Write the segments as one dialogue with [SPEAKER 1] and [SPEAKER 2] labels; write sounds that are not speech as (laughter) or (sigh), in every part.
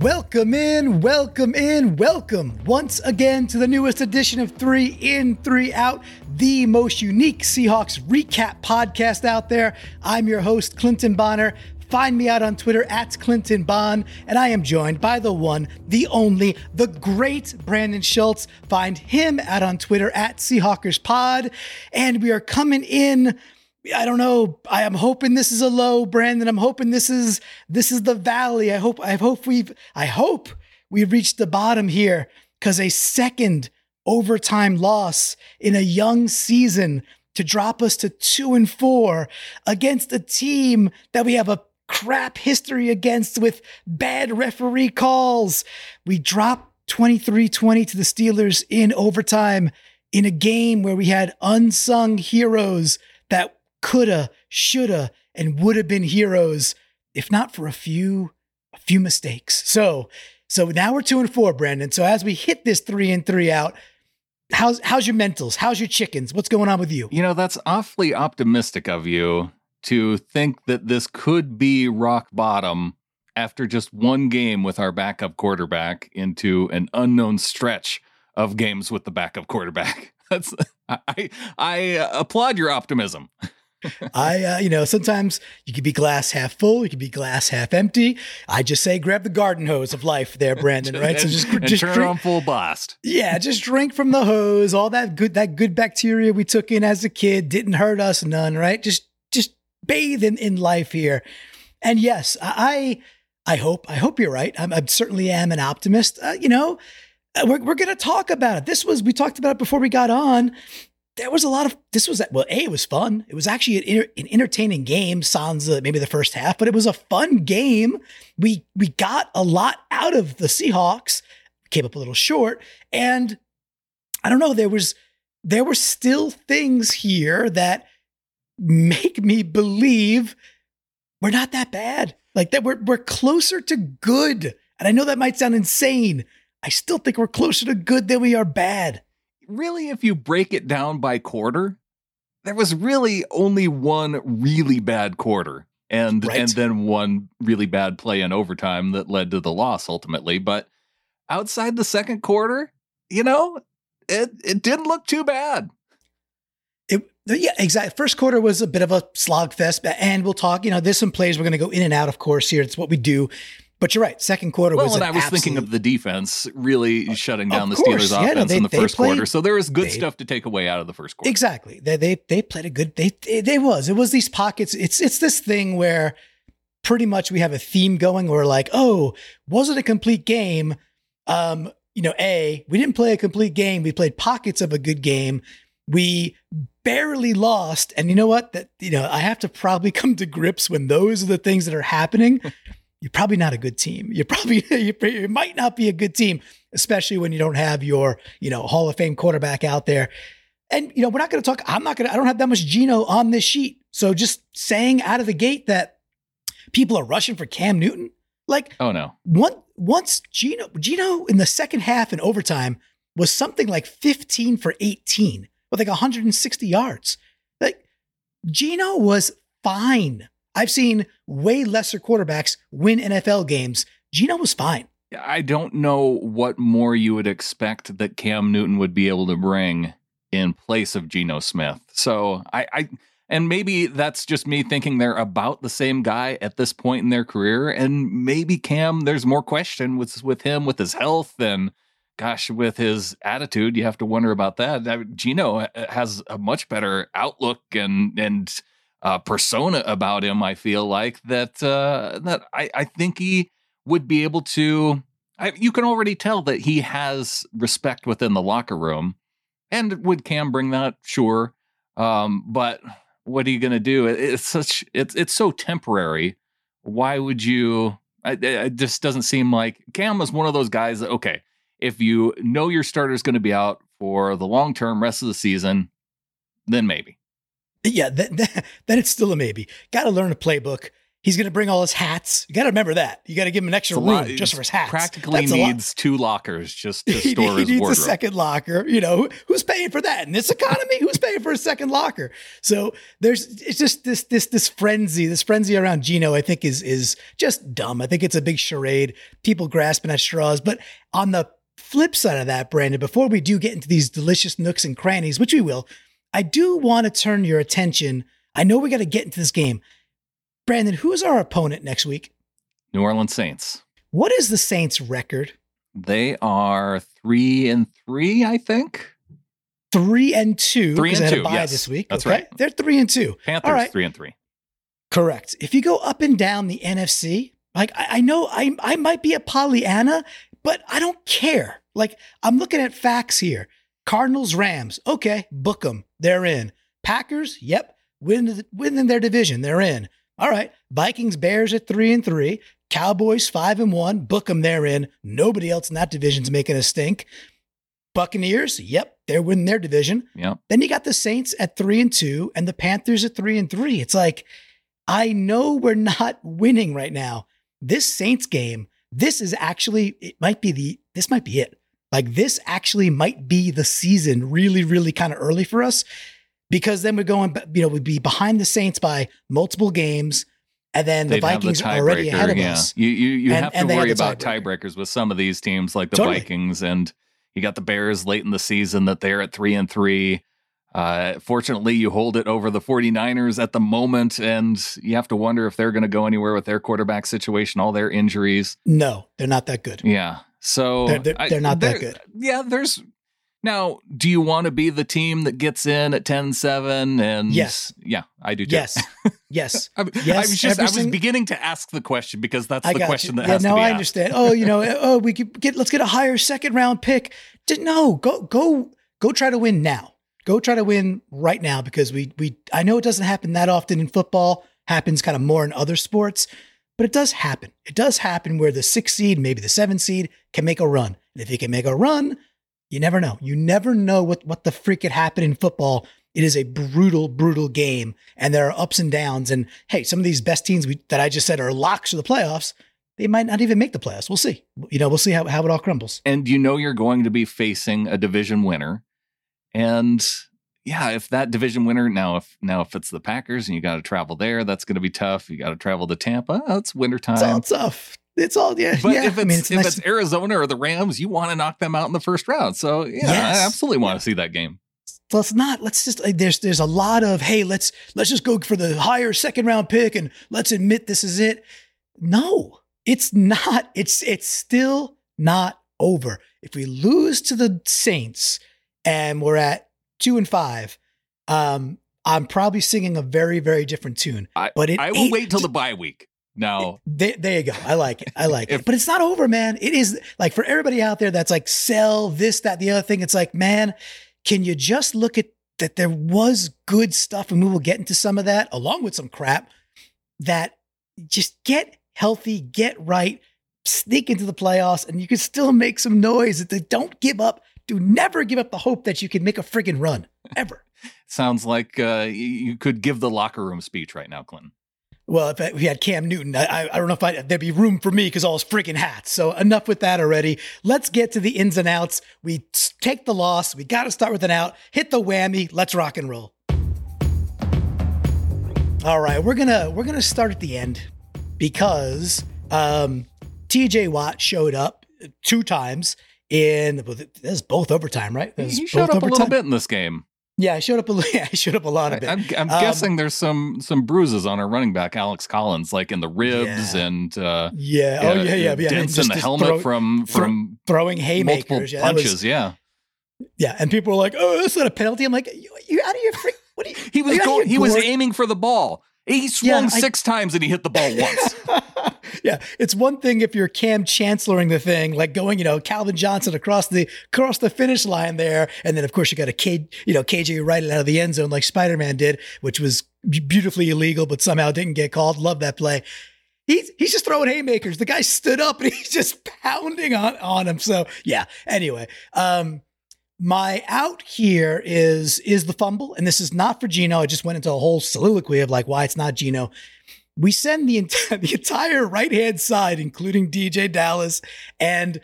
[SPEAKER 1] Welcome in, welcome in, welcome once again to the newest edition of Three In, Three Out, the most unique Seahawks recap podcast out there. I'm your host, Clinton Bonner. Find me out on Twitter at Clinton Bond, and I am joined by the one, the only, the great Brandon Schultz. Find him out on Twitter at Seahawkers Pod, and we are coming in I don't know. I am hoping this is a low, Brandon. I'm hoping this is this is the valley. I hope I hope we've I hope we've reached the bottom here because a second overtime loss in a young season to drop us to two and four against a team that we have a crap history against with bad referee calls. We dropped 23 20 to the Steelers in overtime in a game where we had unsung heroes coulda, shoulda, and would have been heroes if not for a few a few mistakes. So so now we're two and four, Brandon. So as we hit this three and three out, how's how's your mentals? How's your chickens? What's going on with you?
[SPEAKER 2] You know, that's awfully optimistic of you to think that this could be rock bottom after just one game with our backup quarterback into an unknown stretch of games with the backup quarterback. (laughs) That's I I applaud your optimism. (laughs)
[SPEAKER 1] I, uh, you know, sometimes you could be glass half full, you could be glass half empty. I just say grab the garden hose of life, there, (laughs) Brandon. Right?
[SPEAKER 2] so just, just turn drink, on full blast.
[SPEAKER 1] Yeah, just drink from the hose. All that good, that good bacteria we took in as a kid didn't hurt us none. Right? Just, just bathe in in life here. And yes, I, I hope, I hope you're right. I'm, I certainly am an optimist. Uh, you know, uh, we're, we're going to talk about it. This was, we talked about it before we got on there was a lot of this was well a it was fun. It was actually an, an entertaining game sans maybe the first half but it was a fun game. We we got a lot out of the seahawks came up a little short and i don't know there was there were still things here that make me believe we're not that bad. Like that we're we're closer to good. And i know that might sound insane. I still think we're closer to good than we are bad
[SPEAKER 2] really, if you break it down by quarter, there was really only one really bad quarter. And right. and then one really bad play in overtime that led to the loss ultimately. But outside the second quarter, you know, it it didn't look too bad.
[SPEAKER 1] It yeah, exactly. First quarter was a bit of a slog fest, and we'll talk. You know, there's some plays we're going to go in and out, of course. Here, it's what we do. But you're right. Second quarter was
[SPEAKER 2] well,
[SPEAKER 1] was.
[SPEAKER 2] and I was
[SPEAKER 1] absolute...
[SPEAKER 2] thinking of the defense really shutting down the Steelers' yeah, offense no, they, in the first played, quarter. So there was good they, stuff to take away out of the first quarter.
[SPEAKER 1] Exactly. They they they played a good. They they was. It was these pockets. It's it's this thing where pretty much we have a theme going. Where like, oh, was it a complete game? Um, you know, a we didn't play a complete game. We played pockets of a good game. We barely lost. And you know what? That you know, I have to probably (laughs) come to grips when those are the things that are happening you're probably not a good team. You're probably (laughs) you, you might not be a good team, especially when you don't have your you know Hall of Fame quarterback out there. And you know we're not going to talk. I'm not going to. I don't have that much Geno on this sheet. So just saying out of the gate that people are rushing for Cam Newton, like
[SPEAKER 2] oh no,
[SPEAKER 1] one once Geno Geno in the second half and overtime was something like 15 for 18 with like 160 yards. Like Geno was fine I've seen way lesser quarterbacks win NFL games. Geno was fine.
[SPEAKER 2] I don't know what more you would expect that Cam Newton would be able to bring in place of Geno Smith. So I, I and maybe that's just me thinking they're about the same guy at this point in their career. And maybe Cam, there's more question with with him with his health and gosh, with his attitude, you have to wonder about that. Geno uh, has a much better outlook and and uh, persona about him. I feel like that uh, that I, I think he would be able to. I, you can already tell that he has respect within the locker room, and would Cam bring that? Sure, um, but what are you going to do? It, it's such it's it's so temporary. Why would you? it just doesn't seem like Cam is one of those guys that okay, if you know your starter is going to be out for the long term rest of the season, then maybe
[SPEAKER 1] yeah, then, then it's still a maybe. Got to learn a playbook. He's going to bring all his hats. You got to remember that. You got to give him an extra room
[SPEAKER 2] lot-
[SPEAKER 1] just for his hats.
[SPEAKER 2] Practically
[SPEAKER 1] That's
[SPEAKER 2] needs two lockers just to (laughs)
[SPEAKER 1] he,
[SPEAKER 2] store
[SPEAKER 1] he
[SPEAKER 2] his
[SPEAKER 1] needs
[SPEAKER 2] wardrobe.
[SPEAKER 1] a second locker. You know, who's paying for that in this economy? who's paying for a second locker? So there's it's just this this this frenzy, this frenzy around Geno. I think is is just dumb. I think it's a big charade. People grasping at straws. But on the flip side of that, Brandon, before we do get into these delicious nooks and crannies, which we will, I do want to turn your attention. I know we got to get into this game. Brandon, who's our opponent next week?
[SPEAKER 2] New Orleans Saints.
[SPEAKER 1] What is the Saints' record?
[SPEAKER 2] They are three and three, I think.
[SPEAKER 1] three and two.
[SPEAKER 2] Three and two, yes.
[SPEAKER 1] this week.
[SPEAKER 2] That's
[SPEAKER 1] okay?
[SPEAKER 2] right.
[SPEAKER 1] They're three and two.
[SPEAKER 2] Panthers
[SPEAKER 1] right.
[SPEAKER 2] three and three.
[SPEAKER 1] Correct. If you go up and down the NFC, like I, I know I I might be a Pollyanna, but I don't care. Like I'm looking at facts here. Cardinals, Rams, okay, book them. They're in. Packers, yep, win within their division. They're in. All right. Vikings, Bears at three and three. Cowboys five and one. Book them. They're in. Nobody else in that division's making a stink. Buccaneers, yep, they're winning their division.
[SPEAKER 2] Yep.
[SPEAKER 1] Then you got the Saints at three and two, and the Panthers at three and three. It's like, I know we're not winning right now. This Saints game, this is actually, it might be the, this might be it. Like, this actually might be the season really, really kind of early for us because then we're going, you know, we'd be behind the Saints by multiple games. And then the
[SPEAKER 2] They'd have
[SPEAKER 1] Vikings are already ahead of
[SPEAKER 2] yeah.
[SPEAKER 1] us.
[SPEAKER 2] You you, you
[SPEAKER 1] And-
[SPEAKER 2] have to
[SPEAKER 1] they have
[SPEAKER 2] worry about
[SPEAKER 1] tiebreaker.
[SPEAKER 2] tiebreakers with some of these teams like the
[SPEAKER 1] Totally.
[SPEAKER 2] Vikings and you got the Bears late in the season that they're at three and three. Uh, fortunately, you hold it over the 49ers at the moment, and you have to wonder if they're going to go anywhere with their quarterback situation, all their injuries.
[SPEAKER 1] No, they're not that good.
[SPEAKER 2] Yeah. So
[SPEAKER 1] They're- they're-
[SPEAKER 2] I-
[SPEAKER 1] they're not that
[SPEAKER 2] there-
[SPEAKER 1] good.
[SPEAKER 2] Yeah, there's now, do you want to be the team that gets in at 10-7 and
[SPEAKER 1] Yes.
[SPEAKER 2] Yeah, I do too.
[SPEAKER 1] Yes. (laughs) Yes.
[SPEAKER 2] I, I was just I was
[SPEAKER 1] sing-
[SPEAKER 2] beginning to ask the question because that's the question
[SPEAKER 1] you.
[SPEAKER 2] that
[SPEAKER 1] yeah,
[SPEAKER 2] has
[SPEAKER 1] no,
[SPEAKER 2] to be
[SPEAKER 1] I
[SPEAKER 2] asked.
[SPEAKER 1] understand. Oh, you know, oh, we could get let's get a higher second round pick. Just, no, go go go try to win now. Go try to win right now because we we I know it doesn't happen that often in football. Happens kind of more in other sports, but it does happen. It does happen where the six seed, maybe the seven seed, can make a run. And if you can make a run, you never know. You never know what what the freak could happen in football. It is a brutal, brutal game, and there are ups and downs. And hey, some of these best teams we, that I just said are locks for the playoffs. They might not even make the playoffs. We'll see. You know, we'll see how, how it all crumbles.
[SPEAKER 2] and you know you're going to be facing a division winner. And yeah, if that division winner now if now if it's the Packers and you got to travel there, that's going to be tough. You got to travel to Tampa. Oh, it's winter
[SPEAKER 1] It's all tough. It's all yeah.
[SPEAKER 2] But
[SPEAKER 1] yeah.
[SPEAKER 2] if it's,
[SPEAKER 1] I mean, it's
[SPEAKER 2] if
[SPEAKER 1] nice.
[SPEAKER 2] it's Arizona or the Rams, you want to knock them out in the first round. So yeah,
[SPEAKER 1] Yes.
[SPEAKER 2] I absolutely want to see that game.
[SPEAKER 1] let's not. Let's just. Like, there's there's a lot of hey. Let's let's just go for the higher second round pick and let's admit this is it. No, it's not. It's it's still not over. If we lose to the Saints and we're at two and five, um, I'm probably singing a very very different tune.
[SPEAKER 2] I-
[SPEAKER 1] but it
[SPEAKER 2] I will wait till the bye week. Now,
[SPEAKER 1] There, there you go. I like it. I (laughs) like
[SPEAKER 2] If-
[SPEAKER 1] it. But it's not over, man. It is like for everybody out there that's like sell this, that, the other thing. It's like, man, can you just look at that? There was good stuff, and we will get into some of that along with some crap. That just get healthy, get right, sneak into the playoffs, and you can still make some noise. That they don't give up. Do never give up the hope that you can make a friggin' run ever. (laughs)
[SPEAKER 2] sounds like uh, you- could give the locker room speech right now, Clinton.
[SPEAKER 1] Well, if we had Cam Newton, I, I- don't know if I, there'd be room for me because all his freaking hats. So enough with that already. Let's get to the ins and outs. We take the loss. We got to start with an out. Hit the whammy. Let's rock and roll. All right, we're gonna we're gonna start at the end because um, T.J. Watt showed up two times in this is both overtime, right? This is
[SPEAKER 2] He showed up a little bit in this game.
[SPEAKER 1] Yeah, I showed up a (laughs) yeah, I showed up a lot of it.
[SPEAKER 2] I'm, I'm
[SPEAKER 1] Um,
[SPEAKER 2] guessing there's some some bruises on our running back Alex Collins, like in the ribs
[SPEAKER 1] Yeah.
[SPEAKER 2] and uh,
[SPEAKER 1] yeah. Oh yeah, yeah, yeah.
[SPEAKER 2] dents in the helmet
[SPEAKER 1] throw-
[SPEAKER 2] from from
[SPEAKER 1] throwing
[SPEAKER 2] multiple
[SPEAKER 1] haymakers. Yeah, that was-
[SPEAKER 2] punches. yeah,
[SPEAKER 1] Yeah, and people were like, "Oh, that's not a penalty." I'm like, "You, you out of your freak? What are you?"
[SPEAKER 2] he was
[SPEAKER 1] you
[SPEAKER 2] going. He was aiming for the ball. He
[SPEAKER 1] Yeah,
[SPEAKER 2] swung
[SPEAKER 1] I-
[SPEAKER 2] six times and he hit the ball (laughs) once.
[SPEAKER 1] yeah, it's one thing if you're Kam Chancelloring the thing, like going, you know, Calvin Johnson across the across the finish line there, and then of course you got a K, you know, KJ right out of the end zone like Spider Man did, which was beautifully illegal, but somehow didn't get called. Love that play. He's he's just throwing haymakers. The guy stood up and (laughs) he's just pounding on on him. So yeah. Anyway, um, my out here is is the fumble, and this is not for Geno. I just went into a whole soliloquy of like why it's not Geno. we send the entire (laughs) the entire right hand side, including DeeJay Dallas and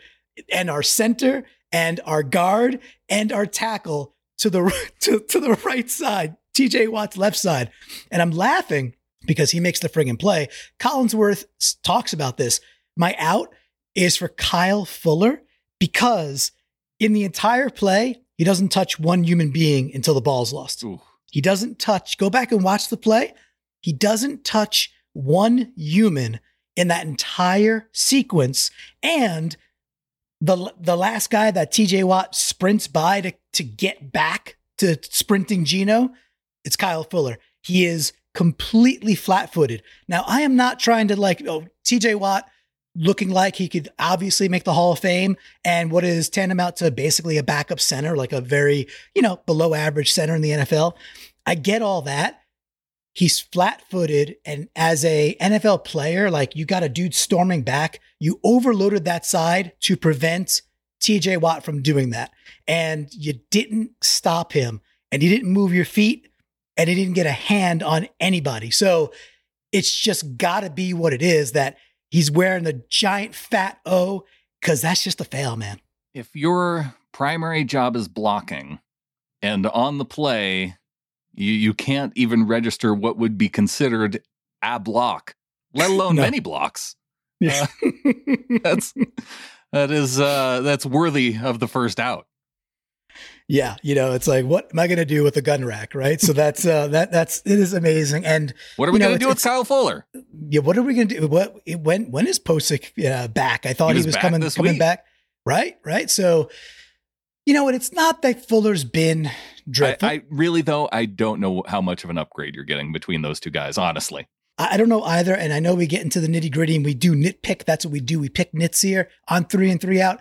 [SPEAKER 1] and our center and our guard and our tackle to the (laughs) to, to the right side, TJ Watt's left side. And I'm laughing because he makes the friggin' play. Collinsworth talks about this. My out is for Kyle Fuller because in the entire play, he doesn't touch one human being until the ball's lost.
[SPEAKER 2] Ooh.
[SPEAKER 1] He doesn't touch, go back and watch the play. He doesn't touch one human in that entire sequence. And the the last guy that TJ Watt sprints by to, to get back to sprinting Geno, it's Kyle Fuller. He is completely flat footed. Now, I am not trying to like, oh, TJ Watt looking like he could obviously make the Hall of Fame and what is tantamount to basically a backup center, like a very, you know, below average center in the NFL. I get all that. He's flat footed. And as a NFL player, like you got a dude storming back, you overloaded that side to prevent TJ Watt from doing that. And you didn't stop him and he didn't move your feet and he didn't get a hand on anybody. So it's just got to be what it is that He's wearing the giant fat O because that's just a fail, man.
[SPEAKER 2] If your primary job is blocking and on the play, you, you can't even register what would be considered a block, let (laughs) alone no. many blocks. Yeah. Uh, (laughs) that's that is uh that's worthy of the first out
[SPEAKER 1] yeah, you know, it's like, what am I going to do with a gun rack, right? So that's uh, that that's it is amazing. And
[SPEAKER 2] what are we going to do with Kyle Fuller?
[SPEAKER 1] Yeah, what are we going to do? What when when is Pocic uh, back? I thought he was, he was coming coming week. back, right? Right. So you know what? It's not that Fuller's been dreadful.
[SPEAKER 2] I, I really though I don't know how much of an upgrade you're getting between those two guys. Honestly,
[SPEAKER 1] I don't know either. And I know we get into the nitty gritty and we do nitpick. That's what we do. We pick nits here on three and three out.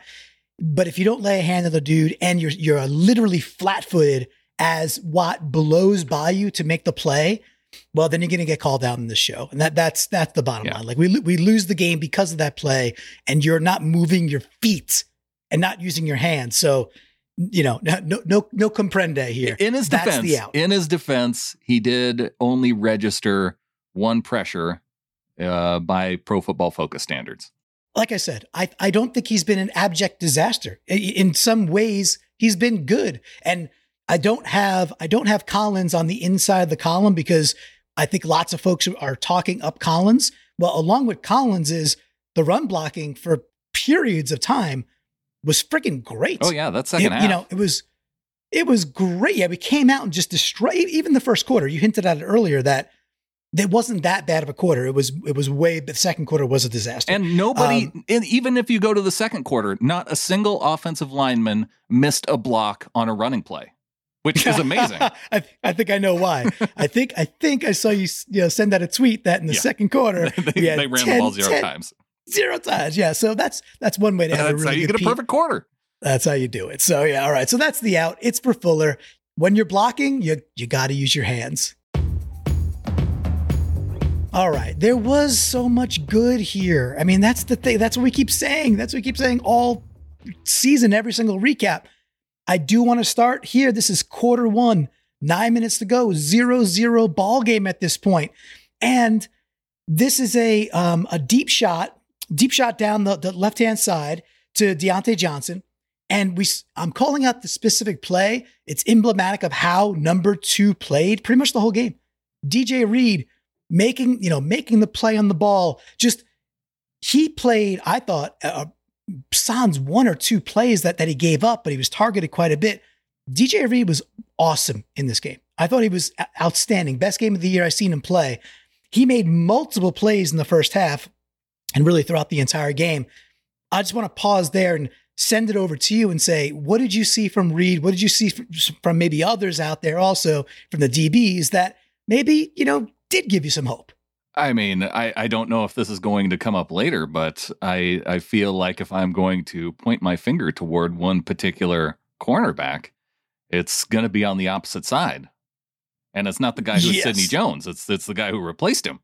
[SPEAKER 1] But if you don't lay a hand on the dude and you're you're literally flat footed as Watt blows by you to make the play, well, then you're going to get called out in this show, and that that's that's the bottom yeah. line. Like we we lose the game because of that play, and you're not moving your feet and not using your hands. So you know, no no no comprende here.
[SPEAKER 2] In his that's defense, in his defense, he did only register one pressure uh, by Pro Football Focus standards
[SPEAKER 1] like I said, I, I don't think he's been an abject disaster. In some ways, he's been good. And I don't have I don't have Collins on the inside of the column because I think lots of folks are talking up Collins. Well, along with Collins is the run blocking for periods of time was freaking great.
[SPEAKER 2] Oh yeah, that's second
[SPEAKER 1] it,
[SPEAKER 2] half.
[SPEAKER 1] You know, it was it was great. Yeah, we came out and just destroyed even the first quarter. You hinted at it earlier that it wasn't that bad of a quarter. It was it was way. The second quarter was a disaster.
[SPEAKER 2] And nobody, um, even if you go to the second quarter, not a single offensive lineman missed a block on a running play, which is amazing. (laughs)
[SPEAKER 1] I, I, think I know why. I think I think I saw you, you know, send out a tweet that in the yeah. second quarter (laughs)
[SPEAKER 2] they, they ran 10, the ball zero 10, times.
[SPEAKER 1] Zero times, yeah. So that's that's one way to have
[SPEAKER 2] that's
[SPEAKER 1] a really
[SPEAKER 2] how you get
[SPEAKER 1] a
[SPEAKER 2] perfect quarter.
[SPEAKER 1] That's how you do it. So yeah, all right. So that's the out. It's for Fuller. When you're blocking, you you got to use your hands. All right. There was so much good here. I mean, that's the thing. That's what we keep saying. That's what we keep saying all season, every single recap. I do want to start here. This is quarter one, nine minutes to go, zero zero ball game at this point. And this is a um, a deep shot, deep shot down the, the left hand side to Diontae Johnson. And we, I'm calling out the specific play. It's emblematic of how number two played pretty much the whole game. DJ Reed making, you know, making the play on the ball. Just he played, I thought, uh, sans one or two plays that, that he gave up, but he was targeted quite a bit. DJ Reed was awesome in this game. I thought he was outstanding. Best game of the year I've seen him play. He made multiple plays in the first half and really throughout the entire game. I just want to pause there and send it over to you and say, what did you see from Reed? What did you see from maybe others out there also from the DBs that maybe, you know, did give you some hope.
[SPEAKER 2] I mean, I, I don't know if this is going to come up later, but I I feel like if I'm going to point my finger toward one particular cornerback, it's going to be on the opposite side, and it's not the guy who's yes. Sidney Jones. It's it's the guy who replaced him.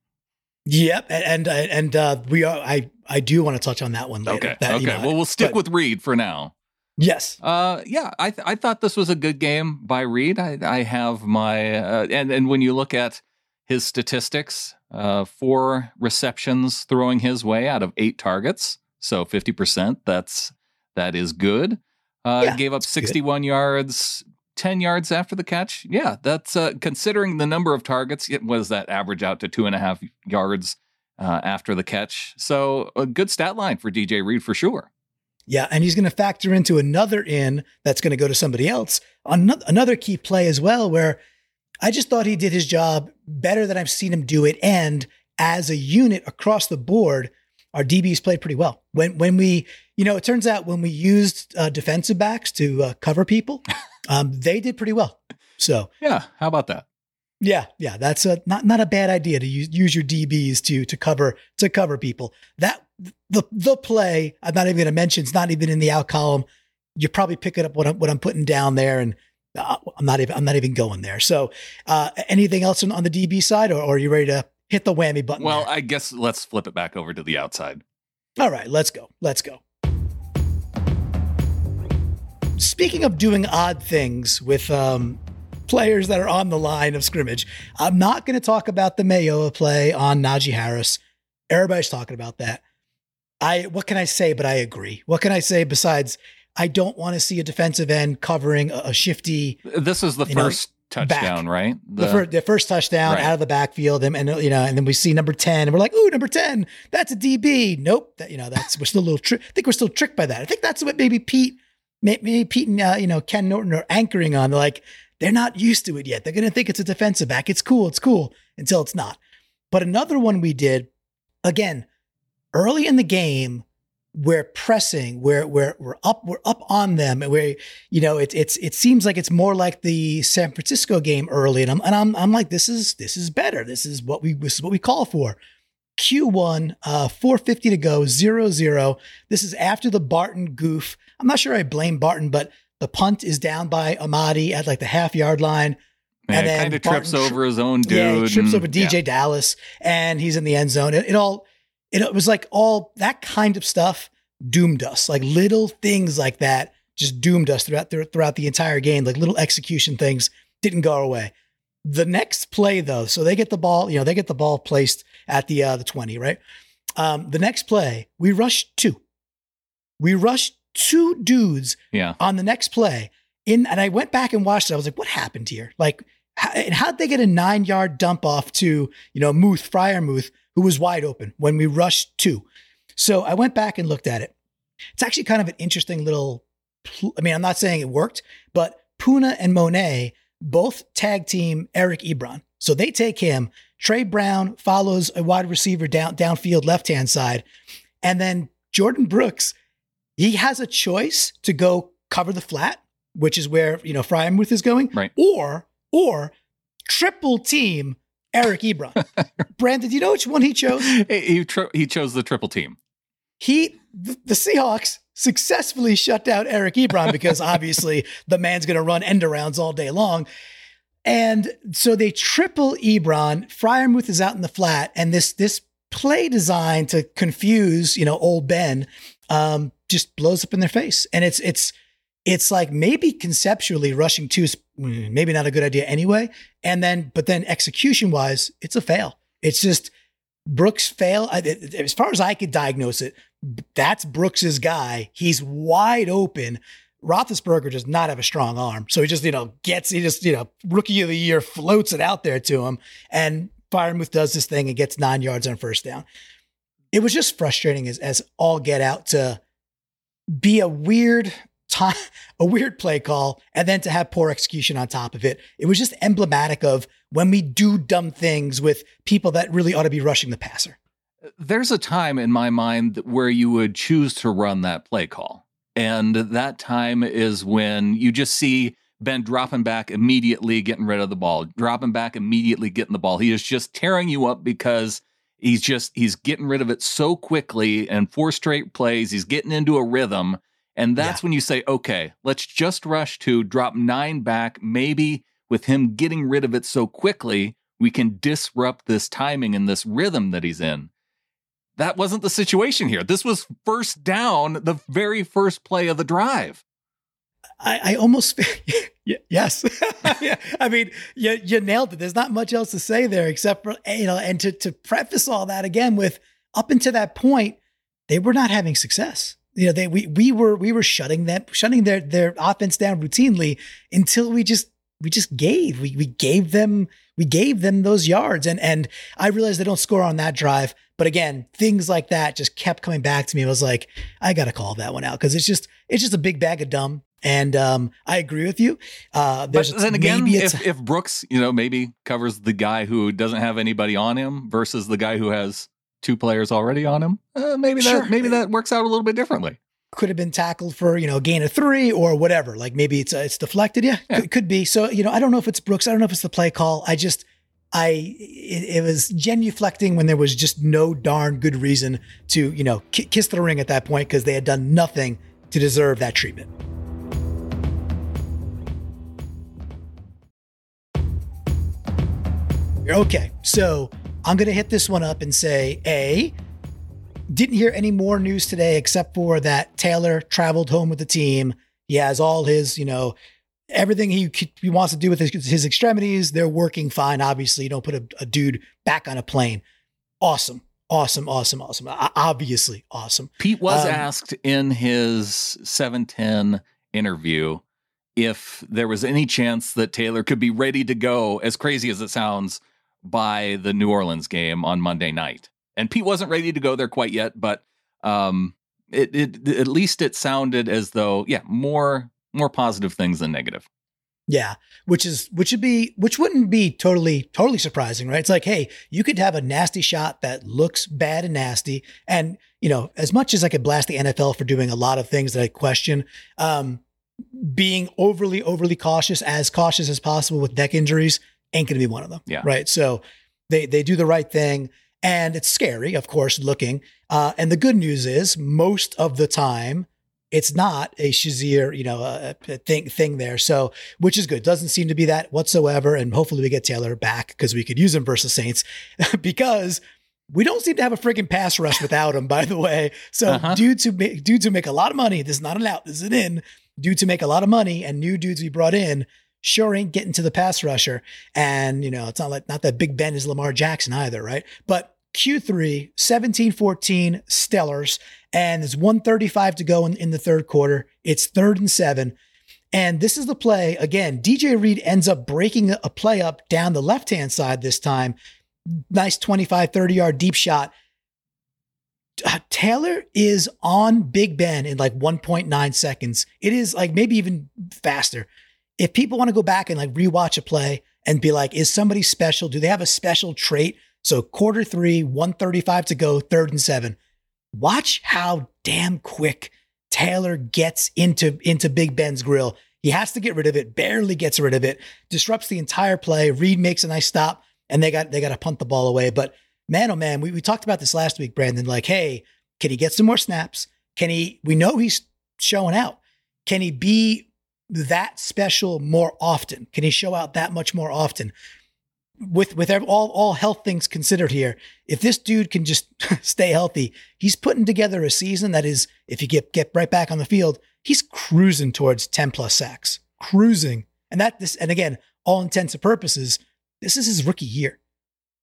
[SPEAKER 1] Yep, and and and uh, we are. I I do want to touch on that one later.
[SPEAKER 2] Okay,
[SPEAKER 1] that,
[SPEAKER 2] okay. You know, well, we'll stick but, with Reed for now.
[SPEAKER 1] Yes.
[SPEAKER 2] Uh, yeah. I th- I thought this was a good game by Reed. I I have my uh, and and when you look at his statistics uh, four receptions throwing his way out of eight targets. So 50%. That's that is good. Uh,
[SPEAKER 1] Yeah,
[SPEAKER 2] gave up
[SPEAKER 1] that's good.
[SPEAKER 2] 61 yards, 10 yards after the catch. Yeah, that's uh, considering the number of targets. It was that average out to two and a half yards uh, after the catch. So a good stat line for DJ Reed for sure.
[SPEAKER 1] Yeah, and he's going to factor into another in that's going to go to somebody else. Ano- Another key play as well, where I just thought he did his job better than I've seen him do it. And as a unit across the board, our DBs played pretty well. When when we, you know, it turns out when we used uh, defensive backs to uh, cover people, (laughs) um, they did pretty well. So
[SPEAKER 2] Yeah, how about that?
[SPEAKER 1] yeah, yeah, that's a not not a bad idea to use use your DBs to to cover to cover people. That the the play I'm not even going to mention. It's not even in the out column. You're probably picking up what I'm what I'm putting down there, and I'm not even I'm not even going there. So, uh, anything else on, on the DB side, or, or are you ready to hit the whammy button?
[SPEAKER 2] Well,
[SPEAKER 1] there?
[SPEAKER 2] I guess let's flip it back over to the outside.
[SPEAKER 1] All right, let's go. Let's go. Speaking of doing odd things with um, players that are on the line of scrimmage, I'm not going to talk about the Mayowa play on Najee Harris. Everybody's talking about that. I what can I say? But I agree. What can I say besides I don't want to see a defensive end covering a, a shifty
[SPEAKER 2] This is the
[SPEAKER 1] You know,
[SPEAKER 2] first touchdown, right?
[SPEAKER 1] the, fir- the first touchdown
[SPEAKER 2] Right.
[SPEAKER 1] out of the backfield, and, and you know, and then we see number ten, and we're like, "Ooh, number ten, that's a DB." Nope, that, you know, that's we're still a little. Tri- I think we're still tricked by that. I think that's what maybe Pete, maybe Pete and uh, you know Ken Norton are anchoring on. They're like, they're not used to it yet. They're gonna think it's a defensive back. It's cool. It's cool until it's not. But another one we did again early in the game. We're pressing. We're we're we're up. We're up on them. and We're you know, it's it's it seems like it's more like the San Francisco game early, and I'm and I'm I'm like, this is this is better. This is what we this is what we call for. Q1, uh, 450 to go, zero zero. This is after the Barton goof. I'm not sure I blame Barton, but the punt is down by Amadi at like the half yard line.
[SPEAKER 2] Yeah,
[SPEAKER 1] and then
[SPEAKER 2] kind of trips over his own dude.
[SPEAKER 1] Yeah, he trips over DJ
[SPEAKER 2] yeah.
[SPEAKER 1] Dallas, and he's in the end zone. It, it all, it, it was like all that kind of stuff doomed us. Like little things like that just doomed us throughout throughout the entire game. Like little execution things didn't go our way. The next play though, so they get the ball, you know, they get the ball placed at the uh, the twenty, right? Um, the next play, we rush two. We rushed two dudes
[SPEAKER 2] Yeah.
[SPEAKER 1] on the next play in and I went back and watched it. I was like, what happened here? Like, how, and how'd they get a nine yard dump off to, you know, Muth, Freiermuth, who was wide open when we rushed two? So I went back and looked at it. It's actually kind of an interesting little, I mean, I'm not saying it worked, but Poona and Mone both tag team Eric Ebron. So they take him. Tre Brown follows a wide receiver down downfield left hand side. And then Jordan Brooks, he has a choice to go cover the flat, which is where, you know, Freiermuth is going,
[SPEAKER 2] Right.
[SPEAKER 1] or, or triple team Eric Ebron. Brandon, do you know which one he chose? (laughs)
[SPEAKER 2] He, he, chose the triple team.
[SPEAKER 1] he the, the Seahawks successfully shut down Eric Ebron (laughs) because obviously the man's going to run end arounds all day long. And so they triple Ebron. Freiermuth is out in the flat, and this this play design to confuse, you know, old Ben, um, just blows up in their face. And it's it's it's like maybe conceptually rushing two is Mm, maybe not a good idea anyway. And then, but then execution wise, it's a fail. It's just Brooks fail. As far as I could diagnose it, that's Brooks's guy. He's wide open. Roethlisberger does not have a strong arm, so he just you know gets he just you know rookie of the year floats it out there to him, and Freiermuth does this thing and gets nine yards on first down. It was just frustrating as as all get out to be a weird (laughs) a weird play call, and then to have poor execution on top of it. It was just emblematic of when we do dumb things with people that really ought to be rushing the passer.
[SPEAKER 2] There's a time in my mind where you would choose to run that play call. And that time is when you just see Ben dropping back immediately, getting rid of the ball, dropping back immediately, getting the ball. He is just tearing you up because he's just he's getting rid of it so quickly and four straight plays, he's getting into a rhythm. And that's when you say, okay, let's just rush to drop nine back. Maybe with him getting rid of it so quickly, we can disrupt this timing and this rhythm that he's in. That wasn't the situation here. This was first down, the very first play of the drive.
[SPEAKER 1] I, I almost (laughs) yes. (laughs) I mean, you, you nailed it. There's not much else to say there except for you know, and to to preface all that again with up until that point, they were not having success. You know, they we we were we were shutting them shutting their their offense down routinely until we just we just gave. We we gave them we gave them those yards. And and I realized they don't score on that drive. But again, things like that just kept coming back to me. I was like, I gotta call that one out because it's just it's just a big bag of dumb. And um, I agree with you. Uh,
[SPEAKER 2] but then again, if, if Brooks, you know, maybe covers the guy who doesn't have anybody on him versus the guy who has two players already on him, uh, maybe that maybe that works out a little bit differently.
[SPEAKER 1] Could have been tackled for you know a gain of three or whatever. Like maybe it's uh, it's deflected. Yeah, yeah. Could, could, be. So you know I don't know if it's Brooks. I don't know if it's the play call. I just I it, it was genuflecting when there was just no darn good reason to you know k- kiss the ring at that point because they had done nothing to deserve that treatment. Okay, so I'm going to hit this one up and say A, didn't hear any more news today except for that Taylor traveled home with the team. He has all his, you know, everything he, he wants to do with his, his extremities. They're working fine. Obviously, you don't put a, a dude back on a plane. Awesome. Awesome, awesome, awesome. Obviously, awesome.
[SPEAKER 2] Pete was um, asked in his 710 interview if there was any chance that Taylor could be ready to go, as crazy as it sounds, by the New Orleans game on Monday night. And Pete wasn't ready to go there quite yet, but um, it, it at least it sounded as though yeah, more more positive things than negative.
[SPEAKER 1] Yeah, which is which would be which wouldn't be totally totally surprising, right? It's like, hey, you could have a nasty shot that looks bad and nasty, and you know, as much as I could blast the NFL for doing a lot of things that I question, um, being overly overly cautious, as cautious as possible with neck injuries, ain't going to be one of them.
[SPEAKER 2] Yeah.
[SPEAKER 1] Right. So they they do the right thing, and it's scary, of course, looking. Uh, and the good news is, most of the time, it's not a Shazier, you know, a, a, thing thing there. So, which is good. Doesn't seem to be that whatsoever. And hopefully, we get Taylor back because we could use him versus Saints (laughs) because. We don't seem to have a freaking pass rush without him, by the way. So, uh-huh. dudes who make dudes who make a lot of money, this is not an out, this is an in. Dudes who make a lot of money and new dudes we brought in sure ain't getting to the pass rusher. And, you know, it's not like, not that Big Ben is Lamar Jackson either, right? But Q3, 17 14 Steelers, and there's 135 to go in, in the third quarter. It's third and seven. And this is the play. Again, DJ Reed ends up breaking a play up down the left hand side this time. Nice 25, 30 yard deep shot. Uh, Taylor is on Big Ben in like 1.9 seconds. It is like maybe even faster if people want to go back and like rewatch a play and be like, is somebody special? Do they have a special trait? So quarter three, 135 to go, third and seven. Watch how damn quick Taylor gets into, into Big Ben's grill. He has to get rid of it, barely gets rid of it, disrupts the entire play. Reed makes a nice stop, and they got they got to punt the ball away. But man, oh man, we, we talked about this last week, Brandon. Like, hey, can he get some more snaps? Can he? We know he's showing out. Can he be that special more often? Can he show out that much more often? With with all all health things considered here, if this dude can just (laughs) stay healthy, he's putting together a season that is, if you get get right back on the field, he's cruising towards 10 plus sacks. Cruising. And that this and again, all intents and purposes, this is his rookie year.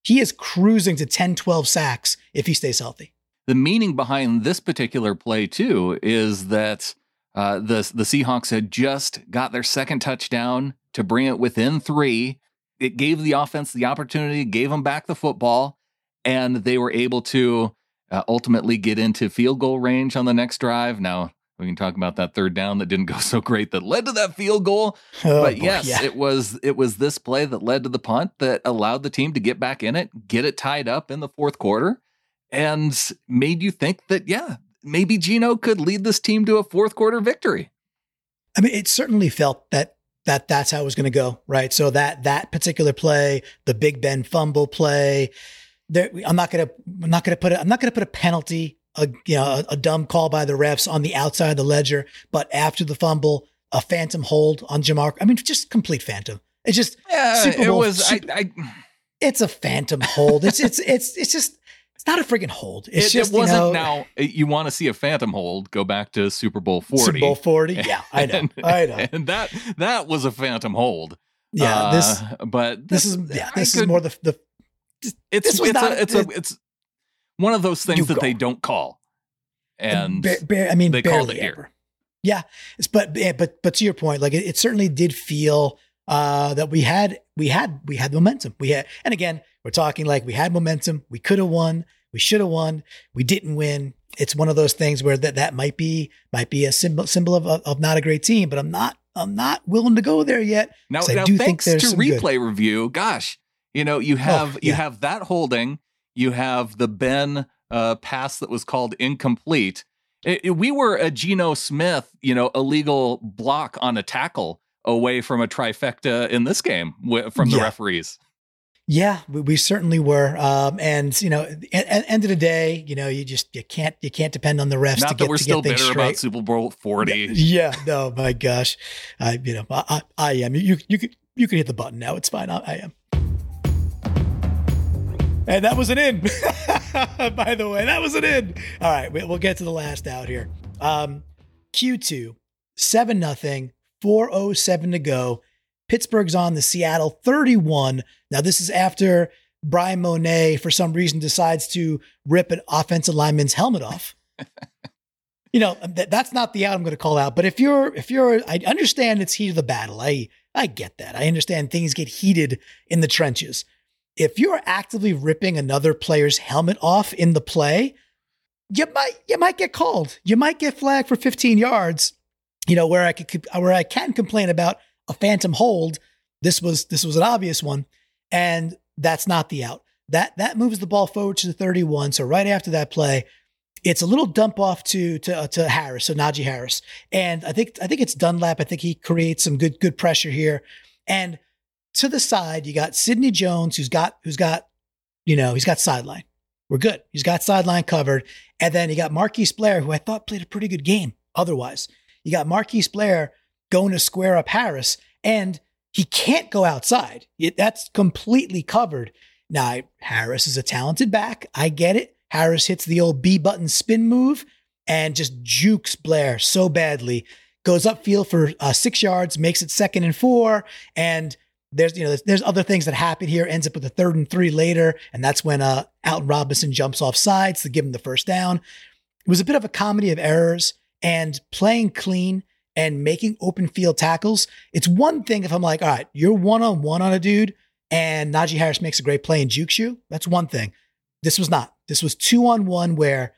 [SPEAKER 1] He is cruising to 10, 12 sacks if he stays healthy.
[SPEAKER 2] The meaning behind this particular play, too, is that uh, the the Seahawks had just got their second touchdown to bring it within three. It gave the offense the opportunity, gave them back the football, and they were able to uh, ultimately get into field goal range on the next drive. Now we can talk about that third down that didn't go (laughs) so great that led to that field goal. Oh, but boy, yes, yeah. it was it was this play that led to the punt that allowed the team to get back in it, get it tied up in the fourth quarter, and made you think that yeah, maybe Geno could lead this team to a fourth quarter victory.
[SPEAKER 1] I mean, it certainly felt that that that's how it was going to go, right? So that that particular play, the Big Ben fumble play, there, I'm not gonna I'm not gonna put a, I'm not gonna put a penalty, a you know a, a dumb call by the refs on the outside of the ledger, but after the fumble, a phantom hold on Jamar. I mean, just complete phantom. It's just
[SPEAKER 2] yeah, Super Bowl, it was. Super, I, I,
[SPEAKER 1] it's a phantom hold. It's it's it's it's just It's not a freaking hold. It's
[SPEAKER 2] it,
[SPEAKER 1] just
[SPEAKER 2] it wasn't
[SPEAKER 1] you know,
[SPEAKER 2] now you want to see a phantom hold go back to super bowl 40
[SPEAKER 1] Super Bowl 40. (laughs) Yeah, I know. I know.
[SPEAKER 2] and that that was a phantom hold
[SPEAKER 1] Yeah, this
[SPEAKER 2] Uh, but
[SPEAKER 1] this is yeah,
[SPEAKER 2] I
[SPEAKER 1] this is
[SPEAKER 2] could-
[SPEAKER 1] more the the
[SPEAKER 2] it's
[SPEAKER 1] this was
[SPEAKER 2] it's,
[SPEAKER 1] not-
[SPEAKER 2] a, it's a it's one of those things that they don't call and
[SPEAKER 1] ba- ba- I mean,
[SPEAKER 2] they called
[SPEAKER 1] barely
[SPEAKER 2] it here.
[SPEAKER 1] Yeah, it's, but but but to your point, like it, it certainly did feel uh, that we had we had we had momentum. We had, and again, we're talking like we had momentum. We could have won. We should have won. We didn't win. It's one of those things where that that might be might be a symbol symbol of, of of not a great team. But I'm not I'm not willing to go there yet.
[SPEAKER 2] Now,
[SPEAKER 1] 'Cause I
[SPEAKER 2] now
[SPEAKER 1] do think
[SPEAKER 2] thanks
[SPEAKER 1] there's
[SPEAKER 2] to
[SPEAKER 1] some good.
[SPEAKER 2] replay review, gosh, you know, you have you
[SPEAKER 1] yeah.
[SPEAKER 2] have that holding, you have the Ben uh, pass that was called incomplete. It- it- we were a Geno Smith, you know, illegal block on a tackle away from a trifecta in this game wi- from the
[SPEAKER 1] Yeah.
[SPEAKER 2] referees.
[SPEAKER 1] Yeah, we, we certainly were. Um, and you know, at, at end of the day, you know, you just you can't you can't depend on the refs to
[SPEAKER 2] Not
[SPEAKER 1] get
[SPEAKER 2] that we're
[SPEAKER 1] to
[SPEAKER 2] still bitter
[SPEAKER 1] straight.
[SPEAKER 2] about Super Bowl forty.
[SPEAKER 1] Yeah, no, my gosh, I you know I, I I am. You you could you can hit the button now. It's fine. I, I am. And that was an in. (laughs) By the way, that was an in. All right, we- we'll get to the last out here. Um, Q2, seven nothing, four oh seven to go. Pittsburgh's on the Seattle 31. Now this is after Bryan Mone, for some reason, decides to rip an offensive lineman's helmet off (laughs) you know that, that's not the out I'm going to call out. But if you're if you're, I understand it's heat of the battle. I I get that. I understand things get heated in the trenches. If you're actively ripping another player's helmet off in the play, you might you might get called. You might get flagged for 15 yards. You know where I could where I can complain about a phantom hold. This was this was an obvious one, and that's not the out. That that moves the ball forward to the 31. So right after that play, it's a little dump off to to uh, to Harris, so Najee Harris, and I think I think it's Dunlap. I think he creates some good good pressure here, and to the side you got Sidney Jones, who's got who's got you know he's got sideline. We're good. He's got sideline covered, and then you got Marquise Blair, who I thought played a pretty good game. Otherwise, you got Marquise Blair going to square up Harris, and he can't go outside. That's completely covered. Now Harris is a talented back. I get it. Harris hits the old B button spin move and just jukes Blair so badly. Goes upfield for uh, six yards, makes it second and four, and there's you know there's, there's other things that happen here. Ends up with a third and three later, and that's when uh, Alton Robinson jumps off sides to give him the first down. It was a bit of a comedy of errors and playing clean and making open field tackles. It's one thing if I'm like, all right, you're one on one on a dude, and Najee Harris makes a great play and jukes you. That's one thing. This was not. This was two on one where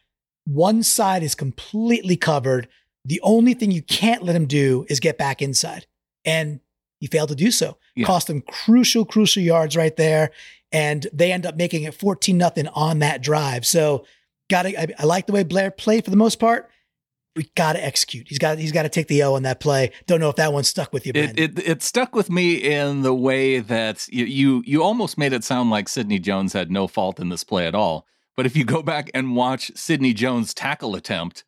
[SPEAKER 1] one side is completely covered. The only thing you can't let him do is get back inside. And he failed to do so.
[SPEAKER 2] Yeah.
[SPEAKER 1] Cost them crucial, crucial yards right there. And they end up making it 14 nothing on that drive. So got I, I like the way Blair played for the most part. We got to execute. He's got, he's got to take the O on that play. Don't know if that one stuck with you,
[SPEAKER 2] It, it it stuck with me in the way that you, you you almost made it sound like Sidney Jones had no fault in this play at all. But if you go back and watch Sidney Jones' tackle attempt,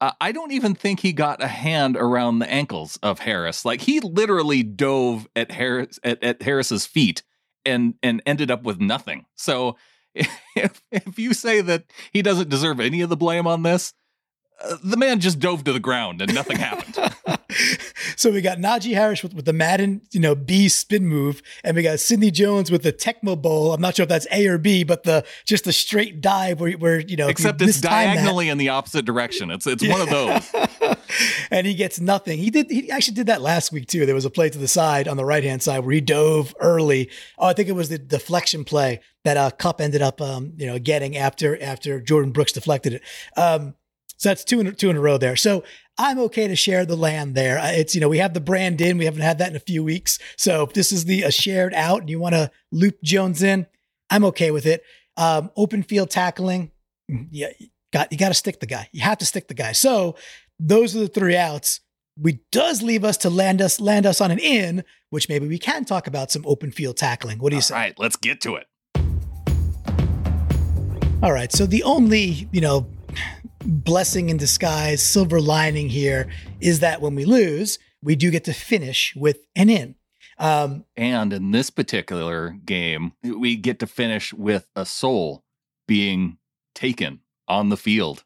[SPEAKER 2] uh, I don't even think he got a hand around the ankles of Harris. Like he literally dove at Harris at, at Harris's feet and and ended up with nothing. So (laughs) if if you say that he doesn't deserve any of the blame on this, uh, the man just dove to the ground and nothing happened. (laughs)
[SPEAKER 1] so we got Najee Harris with, with the Madden, you know, B spin move, and we got Sidney Jones with the Tecmo Bowl. I'm not sure if that's A or B, but the just the straight dive where where you know, if you
[SPEAKER 2] Except it's
[SPEAKER 1] mistime that-
[SPEAKER 2] diagonally in the opposite direction. It's it's one of those. (laughs)
[SPEAKER 1] and he gets nothing. He did. He actually did that last week too. There was a play to the side on the right hand side where he dove early. Oh, I think it was the deflection play that uh, Kupp ended up, um, you know, getting after after Jordan Brooks deflected it. Um, so that's two in two in a row there. So I'm okay to share the land there. Uh, It's you know we have the brand in. We haven't had that in a few weeks. So if this is the a shared out, and you want to loop Jones in, I'm okay with it. Um, open field tackling, yeah, you got you got to stick the guy. You have to stick the guy. So those are the three outs. We does leave us to land us land us on an in, which maybe we can talk about some open field tackling. What do you
[SPEAKER 2] All
[SPEAKER 1] say?
[SPEAKER 2] right, let's get to it.
[SPEAKER 1] All right. So the only, you know, blessing in disguise, silver lining here is that when we lose, we do get to finish with an in. Um,
[SPEAKER 2] And in this particular game, we get to finish with a soul being taken on the field.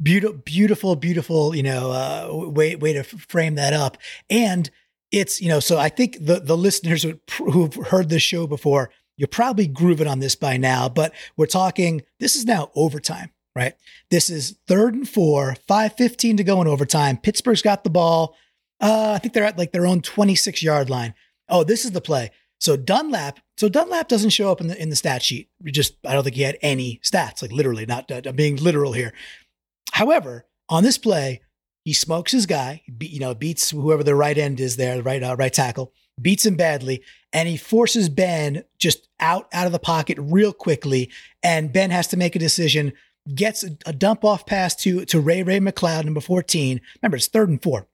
[SPEAKER 1] Beautiful, beautiful, beautiful. You know, uh, way way to frame that up. And it's you know, so I think the the listeners who've heard this show before, you're probably grooving on this by now. But we're talking. This is now overtime, right? This is third and four, five fifteen to go in overtime. Pittsburgh's got the ball. Uh, I think they're at like their own 26 yard line. Oh, this is the play. So Dunlap, so Dunlap doesn't show up in the in the stat sheet. We just I don't think he had any stats, like literally, not being literal here. However, on this play, he smokes his guy, you know, beats whoever the right end is there, the right uh, right tackle, beats him badly, and he forces Ben just out out of the pocket real quickly, and Ben has to make a decision. Gets a, dump off pass to to Ray Ray McCloud, number 14. Remember, it's third and four.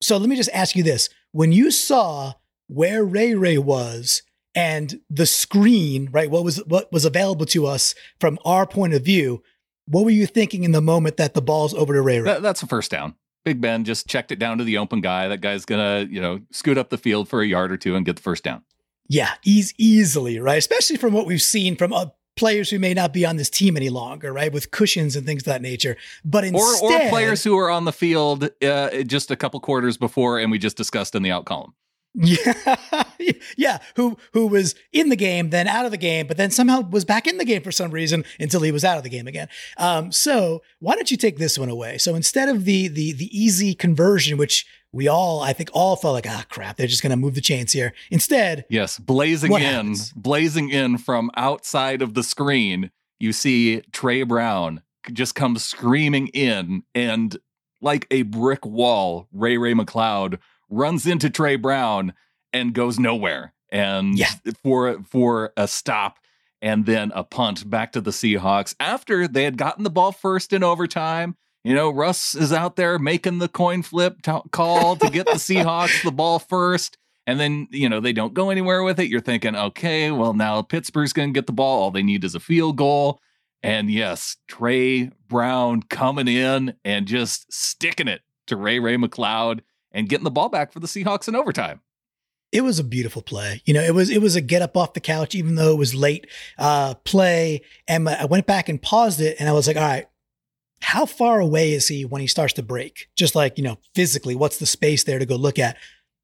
[SPEAKER 1] So let me just ask you this. When you saw where Ray Ray was and the screen, right? What was what was available to us from our point of view? What were you thinking in the moment that the ball's over to Ray Ray?
[SPEAKER 2] That, that's a first down. Big Ben just checked it down to the open guy. That guy's gonna, you know, scoot up the field for a yard or two and get the first down.
[SPEAKER 1] Yeah, ease easily, right? Especially from what we've seen from uh, players who may not be on this team any longer, right? With cushions and things of that nature. But instead,
[SPEAKER 2] or, or players who are on the field uh, just a couple quarters before, and we just discussed in the out column.
[SPEAKER 1] Yeah, (laughs) yeah. Who who was in the game, then out of the game, but then somehow was back in the game for some reason until he was out of the game again. Um, so why don't you take this one away? So instead of the the the easy conversion, which we all I think all felt like ah crap, they're just going to move the chains here. Instead,
[SPEAKER 2] yes, blazing in, happens? blazing in from outside of the screen, you see Tre Brown just comes screaming in and like a brick wall, Ray Ray McCloud runs into Tre Brown and goes nowhere. And yeah. for for a stop and then a punt back to the Seahawks after they had gotten the ball first in overtime. You know, Russ is out there making the coin flip t- call to get the Seahawks the ball first. And then, you know, they don't go anywhere with it. You're thinking, okay, well, now Pittsburgh's going to get the ball. All they need is a field goal. And yes, Tre Brown coming in and just sticking it to Ray Ray McCloud and getting the ball back for the Seahawks in overtime.
[SPEAKER 1] It was a beautiful play. You know, it was it was a get up off the couch, even though it was late uh, play. And I went back and paused it, and I was like, all right, how far away is he when he starts to break? Just like you know, physically, what's the space there to go look at?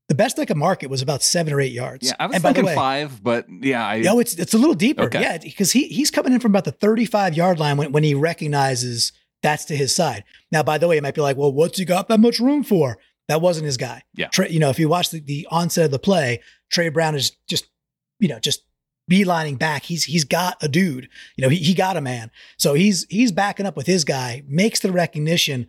[SPEAKER 1] The best I could mark it was about seven or eight yards.
[SPEAKER 2] Yeah, I was and thinking way, five, but yeah, I,
[SPEAKER 1] no, it's it's a little deeper. Okay. Yeah, because he he's coming in from about the thirty five yard line when when he recognizes that's to his side. Now, by the way, it might be like, well, what's he got that much room for? That wasn't his guy.
[SPEAKER 2] Yeah.
[SPEAKER 1] Tre, you know, if you watch the, the onset of the play, Tre Brown is just, you know, just beelining back. He's he's got a dude. You know, he, he got a man. So he's he's backing up with his guy, makes the recognition.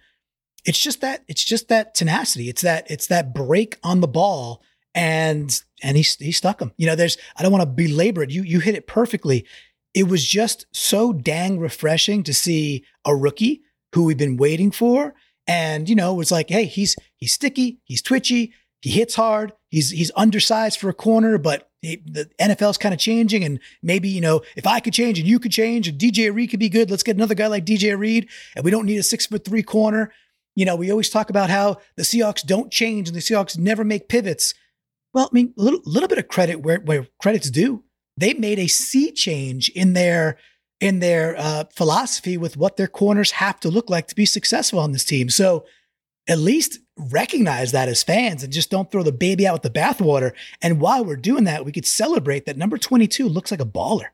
[SPEAKER 1] It's just that it's just that tenacity. It's that it's that break on the ball and and he he stuck him. You know, there's I don't want to belabor it. You you hit it perfectly. It was just so dang refreshing to see a rookie who we've been waiting for and, you know, was like, hey, he's he's sticky, he's twitchy, he hits hard, he's he's undersized for a corner, but he, the NFL's kind of changing. And maybe, you know, if I could change and you could change and DJ Reed could be good, let's get another guy like DJ Reed. And we don't need a six foot three corner. You know, we always talk about how the Seahawks don't change and the Seahawks never make pivots. Well, I mean, a little, little bit of credit where, where credit's due. They made a sea change in their in their uh, philosophy with what their corners have to look like to be successful on this team. So at least recognize that as fans and just don't throw the baby out with the bathwater. And while we're doing that, we could celebrate that number 22 looks like a baller.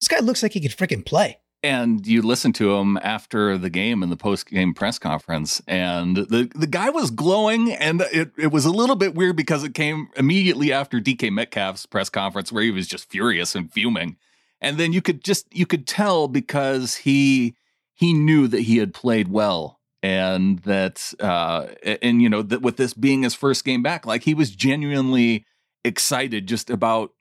[SPEAKER 1] This guy looks like he could freaking play.
[SPEAKER 2] And you listen to him after the game in the post game press conference, and the, the guy was glowing. And it, it was a little bit weird because it came immediately after DK Metcalf's press conference, where he was just furious and fuming and then you could just you could tell because he he knew that he had played well and that uh and you know that with this being his first game back like he was genuinely excited just about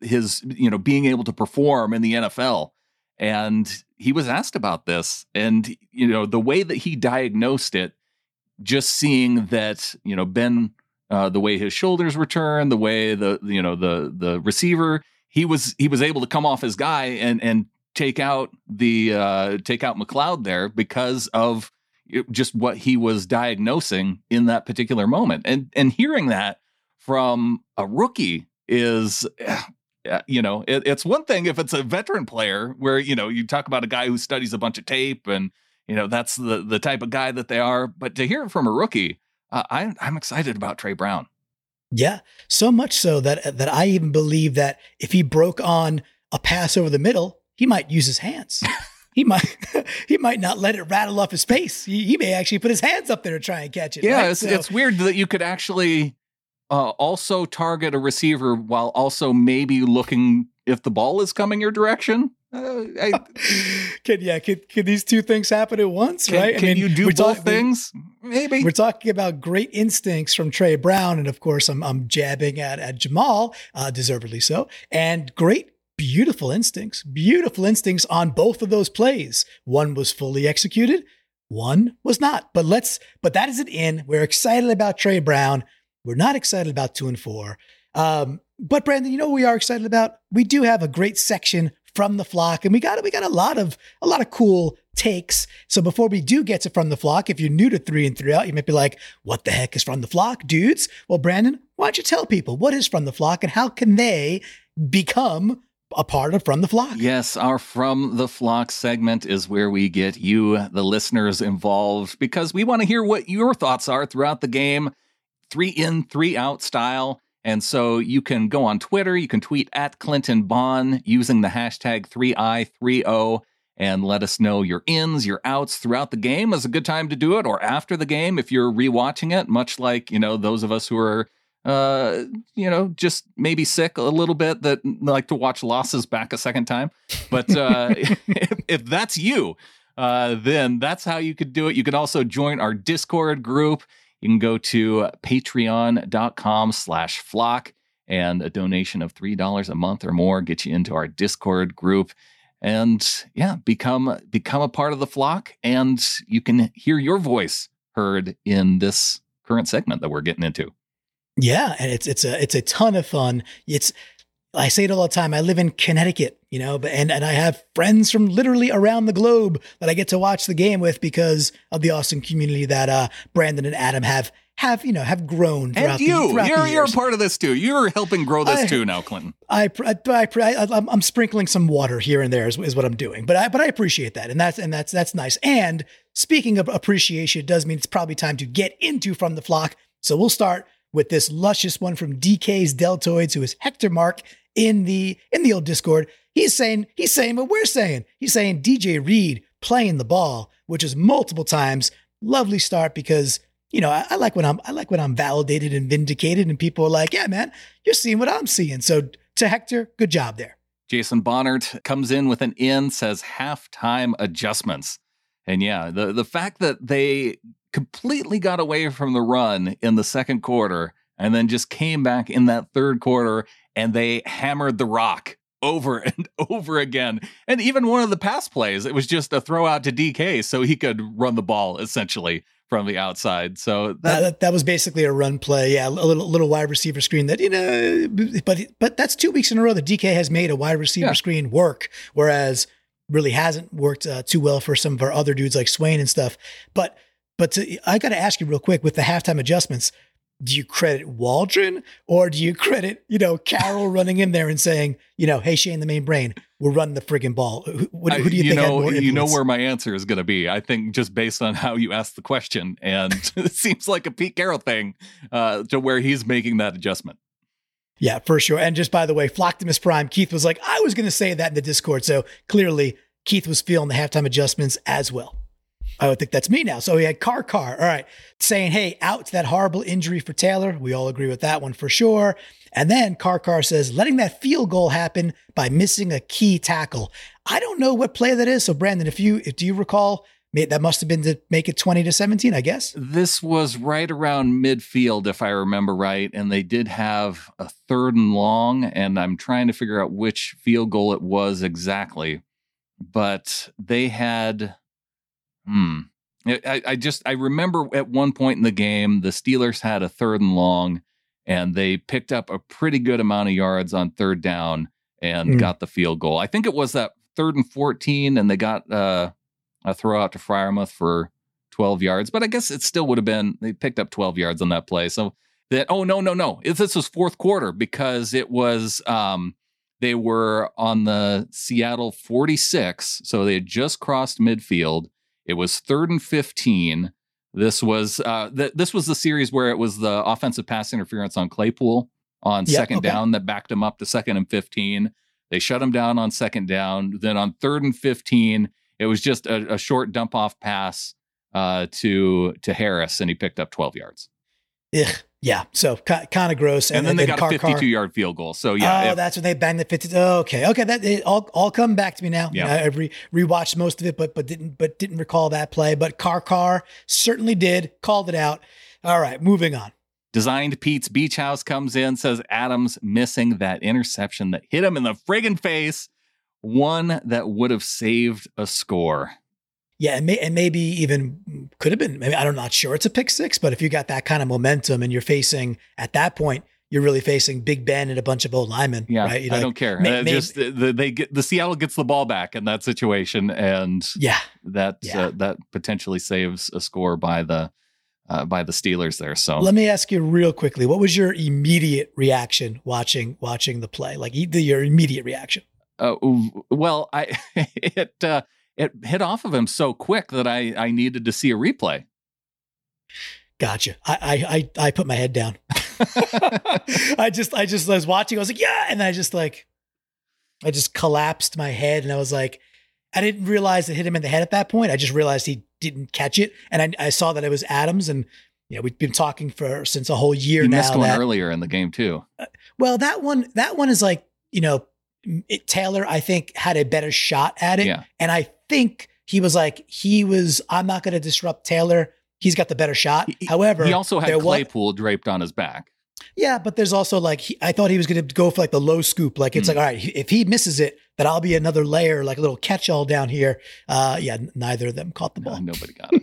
[SPEAKER 2] his you know being able to perform in the NFL and he was asked about this and you know the way that he diagnosed it just seeing that you know Ben uh, the way his shoulders were turned the way the you know the the receiver he was he was able to come off his guy and and take out the uh, take out McCloud there because of just what he was diagnosing in that particular moment. And and hearing that from a rookie is uh, you know, it, it's one thing if it's a veteran player where, you know, you talk about a guy who studies a bunch of tape and, you know, that's the, the type of guy that they are. But to hear it from a rookie, uh, I, I'm excited about Tre Brown.
[SPEAKER 1] Yeah, so much so that that I even believe that if he broke on a pass over the middle, he might use his hands. (laughs) he might (laughs) he might not let it rattle off his face. He, he, may actually put his hands up there to try and catch it.
[SPEAKER 2] Yeah,
[SPEAKER 1] right?
[SPEAKER 2] it's, so, it's weird that you could actually uh, also target a receiver while also maybe looking if the ball is coming your direction. Uh, I, (laughs)
[SPEAKER 1] can yeah, can, can these two things happen at once?
[SPEAKER 2] Can,
[SPEAKER 1] right?
[SPEAKER 2] Can I mean, you do both talk, things? Maybe
[SPEAKER 1] we're talking about great instincts from Tre Brown, and of course, I'm I'm jabbing at at Jamal, uh, deservedly so, and great beautiful instincts, beautiful instincts on both of those plays. One was fully executed, one was not. But let's, but that isn't in. We're excited about Tre Brown. We're not excited about two and four. Um, but Brandon, you know what we are excited about? We do have a great section from the flock, and we got we got a lot of a lot of cool takes. So before we do get to from the flock, if you're new to three and three out, you might be like, "What the heck is from the flock, dudes?" Well, Brandon, why don't you tell people what is from the flock and how can they become a part of From the Flock.
[SPEAKER 2] Yes, our From the Flock segment is where we get you, the listeners, involved because we want to hear what your thoughts are throughout the game, three in, three out style. And so you can go on Twitter, you can tweet at Clinton Bond using the hashtag 3i30 and let us know your ins, your outs throughout the game is a good time to do it, or after the game if you're rewatching it, much like, you know, those of us who are uh, you know, just maybe sick a little bit that like to watch losses back a second time. But uh, (laughs) if, if, that's you, uh, then that's how you could do it. You can also join our Discord group. You can go to patreon.com slash flock and a donation of $3 a month or more get you into our Discord group. And yeah, become become a part of the flock and you can hear your voice heard in this current segment that we're getting into.
[SPEAKER 1] Yeah, and it's it's a it's a ton of fun. It's I say it all the time. I live in Connecticut, you know, but and and I have friends from literally around the globe that I get to watch the game with because of the awesome community that uh, Brandon and Adam have have you know have grown
[SPEAKER 2] throughout
[SPEAKER 1] and you
[SPEAKER 2] the, you're you're a part of this too you're helping grow this I, too now clinton
[SPEAKER 1] I, I, I, I am sprinkling some water here and there is, is what i'm doing but i but i appreciate that and that's and that's that's nice and speaking of appreciation it does mean it's probably time to get into from the flock so we'll start with this luscious one from DK's Deltoids, who is Hector Mark in the in the old Discord. He's saying he's saying what we're saying. He's saying DJ Reed playing the ball, which is multiple times. Lovely start because you know I, I like when I'm I like when I'm validated and vindicated, and people are like, "Yeah, man, you're seeing what I'm seeing." So to Hector, good job there.
[SPEAKER 2] Jason Bonnert comes in with an in, says halftime adjustments. And yeah, the the fact that they completely got away from the run in the second quarter and then just came back in that third quarter and they hammered the rock over (laughs) and over again. And even one of the pass plays, it was just a throw out to DK so he could run the ball essentially from the outside. So
[SPEAKER 1] that, that, that was basically a run play. Yeah, a little little wide receiver screen that you know, but but that's two weeks in a row that DK has made a wide receiver yeah. screen work, whereas really hasn't worked uh, too well for some of our other dudes like Swain and stuff. But but to, I got to ask you real quick with the halftime adjustments, do you credit Waldron or do you credit, you know, Carroll (laughs) running in there and saying, you know, hey, Shane, the main brain, we're running the friggin' ball? Who, who do you,
[SPEAKER 2] you
[SPEAKER 1] think
[SPEAKER 2] know, You know where my answer is going to be. I think just based on how you asked the question, and (laughs) it seems like a Pete Carroll thing uh, to where he's making that adjustment.
[SPEAKER 1] Yeah, for sure. And just by the way, Flocktimus Prime, Keith was like, I was going to say that in the Discord. So clearly, Keith was feeling the halftime adjustments as well. I would think that's me now. So he had Car Car. All right. Saying, hey, out to that horrible injury for Taylor. We all agree with that one for sure. And then Car Car says, letting that field goal happen by missing a key tackle. I don't know what play that is. So Brandon, if you if do you recall, that must have been to make it 20 to 17, I guess.
[SPEAKER 2] This was right around midfield, if I remember right. And they did have a third and long. And I'm trying to figure out which field goal it was exactly. But they had Hmm. I, I just I remember at one point in the game the Steelers had a third and long, and they picked up a pretty good amount of yards on third down and mm. got the field goal. I think it was that third and fourteen, and they got uh, a throw out to Freiermuth for twelve yards. But I guess it still would have been they picked up twelve yards on that play. So that oh no no no if this was fourth quarter because it was um They were on the Seattle 46, so they had just crossed midfield. It was third and 15. This was uh, th- this was the series where it was the offensive pass interference on Claypool on
[SPEAKER 1] Yep,
[SPEAKER 2] second
[SPEAKER 1] okay.
[SPEAKER 2] down that backed him up to second and 15. They shut him down on second down. Then on third and 15, it was just a, a short dump off pass uh, to to Harris, and he picked up 12 yards.
[SPEAKER 1] Ugh. Yeah. So kind of gross.
[SPEAKER 2] And, then they got
[SPEAKER 1] Car-
[SPEAKER 2] a
[SPEAKER 1] Car-
[SPEAKER 2] 52 yard field goal. So yeah,
[SPEAKER 1] oh,
[SPEAKER 2] if-
[SPEAKER 1] that's when they banged the 50. Oh, okay. Okay. That it all, all come back to me now.
[SPEAKER 2] Yeah.
[SPEAKER 1] I re, rewatched most of it, but, but didn't, but didn't recall that play, but Car Car certainly did called it out. All right. Moving on.
[SPEAKER 2] Designed Pete's Beach House comes in, says Adams missing that interception that hit him in the friggin' face. One that would have saved a score.
[SPEAKER 1] Yeah, and, may, and maybe even could have been. Maybe I'm not sure it's a pick six, but if you got that kind of momentum and you're facing at that point, you're really facing Big Ben and a bunch of old linemen.
[SPEAKER 2] Yeah,
[SPEAKER 1] right? You're
[SPEAKER 2] I
[SPEAKER 1] like,
[SPEAKER 2] don't care.
[SPEAKER 1] may-
[SPEAKER 2] Uh,
[SPEAKER 1] may-
[SPEAKER 2] just the, the, they get the Seattle gets the ball back in that situation, and
[SPEAKER 1] Yeah,
[SPEAKER 2] that
[SPEAKER 1] Yeah.
[SPEAKER 2] uh, that potentially saves a score by the uh, by the Steelers there. So
[SPEAKER 1] Let me ask you real quickly: What was your immediate reaction watching watching the play? Like either your immediate reaction.
[SPEAKER 2] Uh, well, I (laughs) it uh, it hit off of him so quick that I I needed to see a replay.
[SPEAKER 1] Gotcha. I I I, I put my head down. (laughs) (laughs) I just I just was watching. I was like, yeah, and I just like, I just collapsed my head, and I was like, I didn't realize it hit him in the head at that point. I just realized he didn't catch it, and I, I saw that it was Adams, and you know we've been talking for since a whole year
[SPEAKER 2] He
[SPEAKER 1] now.
[SPEAKER 2] missed one
[SPEAKER 1] that-
[SPEAKER 2] earlier in the game too.
[SPEAKER 1] Uh, well, that one that one is like you know, it, Taylor I think had a better shot at it,
[SPEAKER 2] Yeah.
[SPEAKER 1] and I think he was like he was. I'm not going to disrupt Taylor. He's got the better shot.
[SPEAKER 2] He-
[SPEAKER 1] However,
[SPEAKER 2] He also had Claypool draped on his back.
[SPEAKER 1] Yeah, but there's also like he, I thought he was going to go for like the low scoop. Like it's
[SPEAKER 2] Hmm.
[SPEAKER 1] like, all right, if he misses it, then I'll be another layer, like a little catch-all down here. Uh, yeah, neither of them caught the
[SPEAKER 2] No,
[SPEAKER 1] ball.
[SPEAKER 2] nobody got it.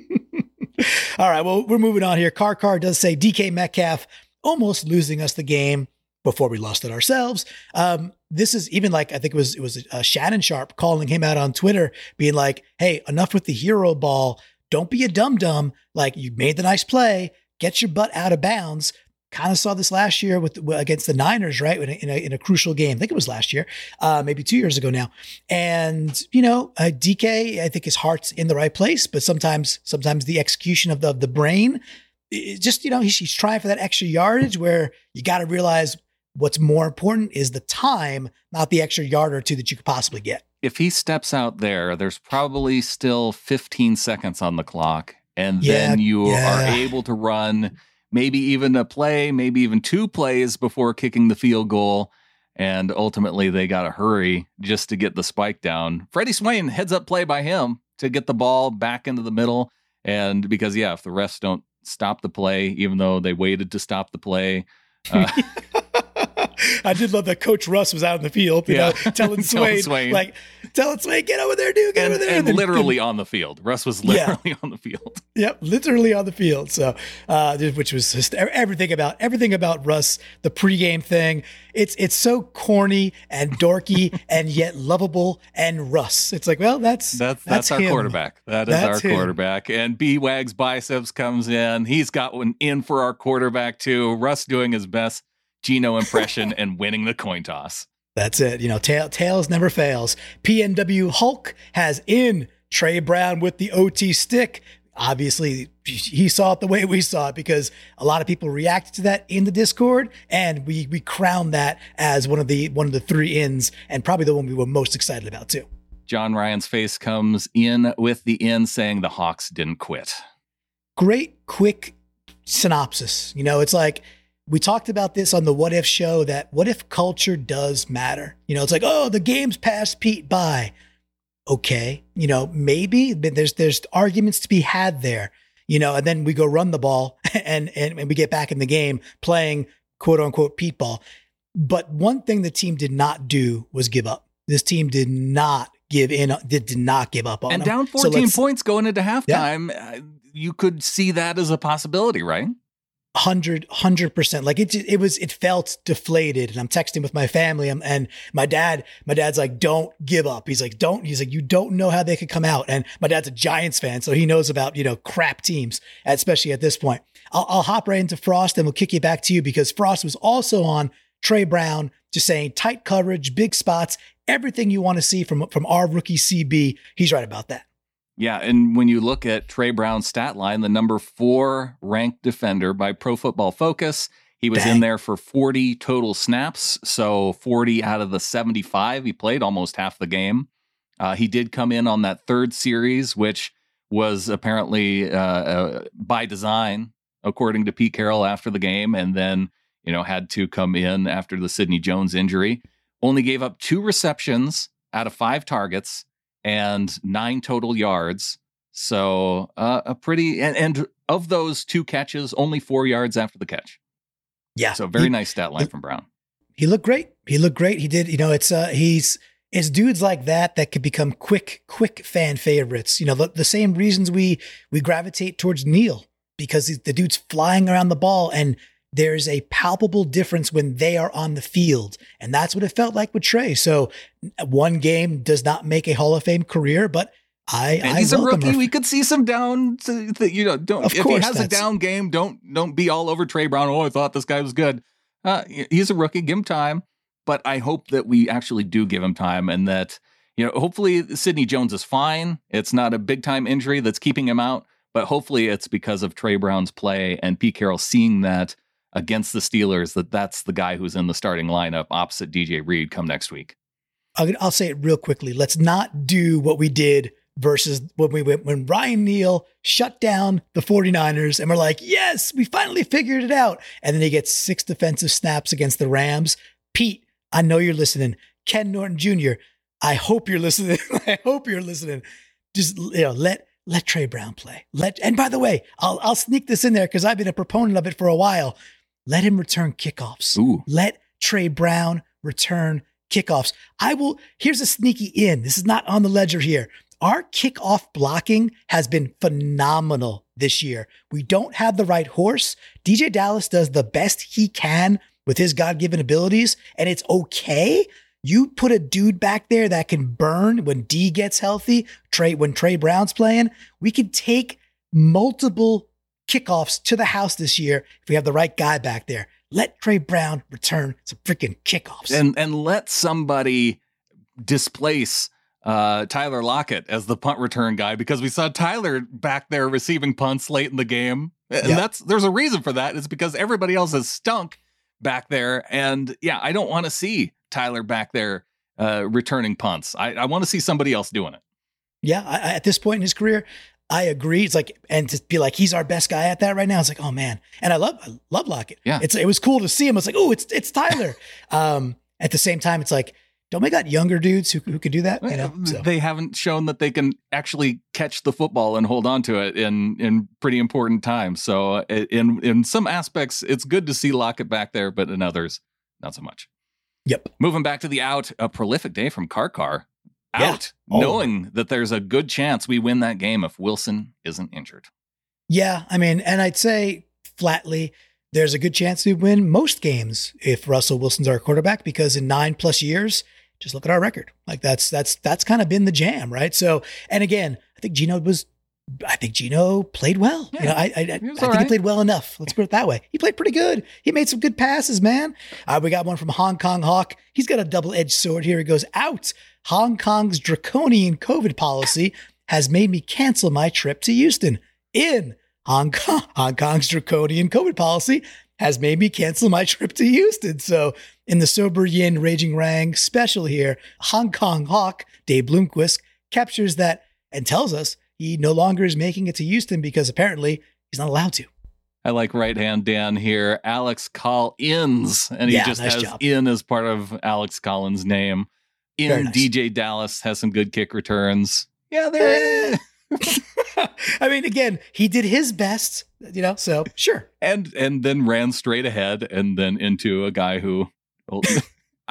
[SPEAKER 2] (laughs)
[SPEAKER 1] all right, well, we're moving on here. Car Car does say DK Metcalf almost losing us the game before we lost it ourselves. Um, this is even like I think it was it was uh, Shannon Sharpe calling him out on Twitter, being like, "Hey, enough with the hero ball. Don't be a dum dum. Like you made the nice play, get your butt out of bounds." Kind of saw this last year with against the Niners, right? In a, in a, in a crucial game. I think it was last year, uh, maybe two years ago now. And you know, uh, DK, I think his heart's in the right place, but sometimes, sometimes the execution of the of the brain, just you know, he's, he's trying for that extra yardage. Where you got to realize what's more important is the time, not the extra yard or two that you could possibly get.
[SPEAKER 2] if he steps out there, there's probably still 15 seconds on the clock, and
[SPEAKER 1] Yeah,
[SPEAKER 2] then you
[SPEAKER 1] yeah.
[SPEAKER 2] are able to run maybe even a play, maybe even two plays before kicking the field goal. And ultimately, they got to hurry just to get the spike down. Freddie Swain heads up play by him to get the ball back into the middle. And because, yeah, if the refs don't stop the play, even though they waited to stop the play, uh, (laughs)
[SPEAKER 1] I did love that Coach Russ was out in the field, you
[SPEAKER 2] Yeah.
[SPEAKER 1] know, telling (laughs) Swain,
[SPEAKER 2] Swain.
[SPEAKER 1] like, telling Swain, get over there, dude, get
[SPEAKER 2] and,
[SPEAKER 1] over there.
[SPEAKER 2] and
[SPEAKER 1] then-
[SPEAKER 2] literally on the field. Russ was
[SPEAKER 1] Yeah.
[SPEAKER 2] literally (laughs) on the field.
[SPEAKER 1] Yep, literally on the field. So, uh, which was just everything about everything about Russ, the pregame thing. It's it's so corny and dorky (laughs) and yet lovable. And Russ, it's like, well, that's
[SPEAKER 2] That's that's, our
[SPEAKER 1] him.
[SPEAKER 2] quarterback. That is
[SPEAKER 1] That's
[SPEAKER 2] our
[SPEAKER 1] him.
[SPEAKER 2] quarterback. And B Wags biceps comes in. He's got one in for our quarterback too. Russ doing his best Geno impression and winning the coin toss.
[SPEAKER 1] That's it. You know, tail, tails never fails. PNW Hulk has in Tre Brown with the OT stick. Obviously, he saw it the way we saw it because a lot of people reacted to that in the Discord, and we we crowned that as one of the one of the three ins, and probably the one we were most excited about too.
[SPEAKER 2] John Ryan's face comes in with the in saying the Hawks didn't quit.
[SPEAKER 1] great quick synopsis. You know, it's like we talked about this on the What If show that what if culture does matter? You know, it's like, oh, the game's passed Pete by. Okay, you know, maybe but there's there's arguments to be had there. You know, and then we go run the ball (laughs) and and, and we get back in the game playing quote unquote Pete ball. But one thing the team did not do was give up. This team did not give in, did, did not give up on
[SPEAKER 2] And
[SPEAKER 1] them.
[SPEAKER 2] down 14
[SPEAKER 1] let's-
[SPEAKER 2] points going into halftime, uh, you could see that as a possibility, right?
[SPEAKER 1] Hundred hundred percent like it it was it felt deflated and i'm texting with my family and, and my dad my dad's like don't give up he's like don't he's like you don't know how they could come out and my dad's a giants fan so he knows about you know crap teams especially at this point i'll, I'll hop right into frost and we'll kick you back to you because frost was also on tre Brown, just saying tight coverage, big spots, everything you want to see from from our rookie CB. He's right about that.
[SPEAKER 2] Yeah, and when you look at Tre Brown's stat line, the number four ranked defender by Pro Football Focus, he was Dang. in there for 40 total snaps, so 40 out of the 75 he played, almost half the game. Uh, he did come in on that third series, which was apparently uh, uh, by design, according to Pete Carroll after the game, and then you know had to come in after the Sidney Jones injury. Only gave up two receptions out of five targets and nine total yards. So uh, a pretty and, and of those two catches, only four yards after the catch.
[SPEAKER 1] Yeah.
[SPEAKER 2] So very he, nice stat line from Brown.
[SPEAKER 1] He looked great. He looked great. He did. You know, it's uh he's it's dudes like that that could become quick, quick fan favorites. You know, the, the same reasons we we gravitate towards Neal because the dude's flying around the ball and there's a palpable difference when they are on the field. And that's what it felt like with Tre. So one game does not make a Hall of Fame career, but I,
[SPEAKER 2] and
[SPEAKER 1] I
[SPEAKER 2] he's a rookie. We could see some down. You know, don't of if he has a down game, don't don't be all over Tre Brown. Oh, I thought this guy was good. Uh, he's a rookie. Give him time but I hope that we actually do give him time and that, you know, hopefully Sidney Jones is fine. It's not a big time injury that's keeping him out, but hopefully it's because of Tre Brown's play and Pete Carroll seeing that against the Steelers that that's the guy who's in the starting lineup opposite DJ Reed come next week.
[SPEAKER 1] I'll say it real quickly. Let's not do what we did versus when we went when Ryan Neal shut down the 49ers and we're like, yes, we finally figured it out. And then he gets six defensive snaps against the Rams. Pete, I know you're listening. Ken Norton Jr., I hope you're listening. (laughs) I hope you're listening. Just you know, let let Tre Brown play. Let and by the way, I'll I'll sneak this in there because I've been a proponent of it for a while. Let him return kickoffs.
[SPEAKER 2] Ooh.
[SPEAKER 1] Let Tre Brown return kickoffs. I will. Here's a sneaky in. This is not on the ledger here. Our kickoff blocking has been phenomenal this year. We don't have the right horse. DeeJay Dallas does the best he can with his God given abilities, and it's okay. You put a dude back there that can burn when D gets healthy, Tre when Tre Brown's playing, we can take multiple kickoffs to the house this year if we have the right guy back there. Let Tre Brown return some freaking kickoffs.
[SPEAKER 2] And and let somebody displace uh, Tyler Lockett as the punt return guy because we saw Tyler back there receiving punts late in the game. And yep. that's there's a reason for that. It's because everybody else has stunk back there. And yeah, I don't want to see Tyler back there uh, returning punts. I, I want to see somebody else doing it.
[SPEAKER 1] Yeah, I, at this point in his career, I agree. It's like, and to be like, he's our best guy at that right now. It's like, oh man. And I love, I love Lockett.
[SPEAKER 2] Yeah.
[SPEAKER 1] It's, it was cool to see him. It's like, oh, it's, it's Tyler. (laughs) um, at the same time, it's like, don't we got younger dudes who, who could do that? You know,
[SPEAKER 2] so. They haven't shown that they can actually catch the football and hold on to it in in pretty important times. So uh, in in some aspects, it's good to see Lockett back there, but in others, not so much.
[SPEAKER 1] Yep.
[SPEAKER 2] Moving back to the out, a prolific day from Car Car. Out, yeah. oh. knowing that there's a good chance we win that game if Wilson isn't injured.
[SPEAKER 1] Yeah, I mean, and I'd say flatly, there's a good chance we win most games if Russell Wilson's our quarterback because in nine plus years, just look at our record. Like that's that's that's kind of been the jam, right? So, and again, I think Geno was I think Geno played well. Yeah, you know, I, I, I think right. he played well enough. Let's put it that way. He played pretty good. He made some good passes, man. Uh, we got one from Hong Kong Hawk. He's got a double edged sword here. He goes out. Hong Kong's draconian COVID policy has made me cancel my trip to Houston. In Hong Kong, (laughs) Hong Kong's draconian COVID policy has made me cancel my trip to Houston. So, in the Sober Yin Raging Rang special here, Hong Kong Hawk, Dave Bloomquist, captures that and tells us he no longer is making it to Houston because apparently he's not allowed to.
[SPEAKER 2] I like right hand Dan here. Alex Collins, and he yeah, just nice has job. in as part of Alex Collins' name. In nice. DeeJay Dallas has some good kick returns.
[SPEAKER 1] Yeah, there. (laughs) I mean, again, he did his best, you know. So sure,
[SPEAKER 2] and and then ran straight ahead, and then into a guy who,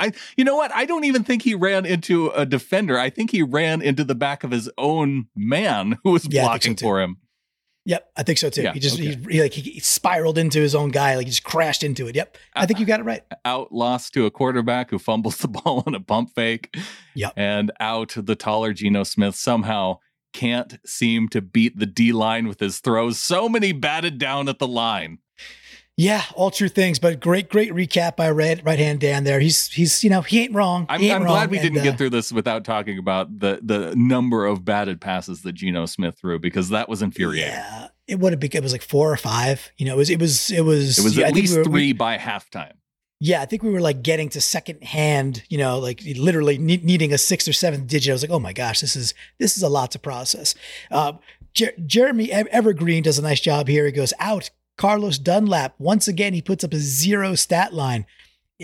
[SPEAKER 2] I, you know what? I don't even think he ran into a defender. I think he ran into the back of his own man who was yeah, blocking so for him.
[SPEAKER 1] Yep, I think so too. Yeah, he just okay. he, he, like he spiraled into his own guy, like he just crashed into it. Yep, I uh, think you got it right.
[SPEAKER 2] Out lost to a quarterback who fumbles the (laughs) ball on a pump fake.
[SPEAKER 1] Yep,
[SPEAKER 2] and out the taller Geno Smith somehow can't seem to beat the D line with his throws. So many batted down at the line.
[SPEAKER 1] Yeah, all true things, but great, great recap by right right hand Dan there. He's he's you know he ain't wrong.
[SPEAKER 2] I'm,
[SPEAKER 1] ain't
[SPEAKER 2] I'm
[SPEAKER 1] wrong.
[SPEAKER 2] glad we
[SPEAKER 1] And,
[SPEAKER 2] didn't
[SPEAKER 1] uh,
[SPEAKER 2] get through this without talking about the the number of batted passes that Geno Smith threw because that was infuriating.
[SPEAKER 1] Yeah, it would have been. It was like four or five. You know, it was it was it was.
[SPEAKER 2] It was
[SPEAKER 1] yeah, I
[SPEAKER 2] at least
[SPEAKER 1] we were-
[SPEAKER 2] three
[SPEAKER 1] we-
[SPEAKER 2] by halftime.
[SPEAKER 1] yeah, I think we were like getting to second hand. You know, like literally ne- needing a sixth or seventh digit. I was like, oh my gosh, this is this is a lot to process. Uh, Jer- Jeremy Evergreen does a nice job here. He goes out. Carlos Dunlap once again. He puts up a zero stat line.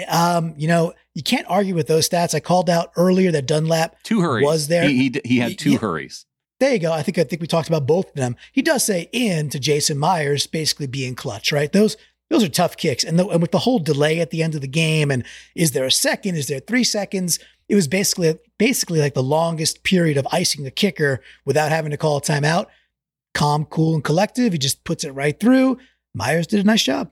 [SPEAKER 1] Um, you know, you can't argue with those stats. I called out earlier that Dunlap
[SPEAKER 2] Two hurries.
[SPEAKER 1] Was there-
[SPEAKER 2] He, he, he had two
[SPEAKER 1] Yeah.
[SPEAKER 2] hurries.
[SPEAKER 1] There you go. I think I think we talked about both of them. He does say in to Jason Myers, basically being clutch, right? Those those are tough kicks, and, the, and with the whole delay at the end of the game, and is there a second? Is there three seconds? It was basically basically like the longest period of icing the kicker without having to call a timeout. Calm, cool, and collective. He just puts it right through. Myers did a nice job.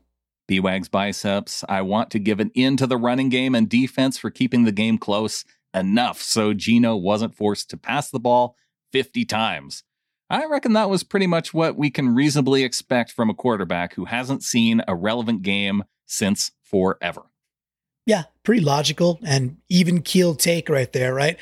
[SPEAKER 2] B-Wags biceps. I want to give an end to the running game and defense for keeping the game close enough so Geno wasn't forced to pass the ball 50 times. I reckon that was pretty much what we can reasonably expect from a quarterback who hasn't seen a relevant game since forever.
[SPEAKER 1] Yeah, pretty logical and even keel take right there, right?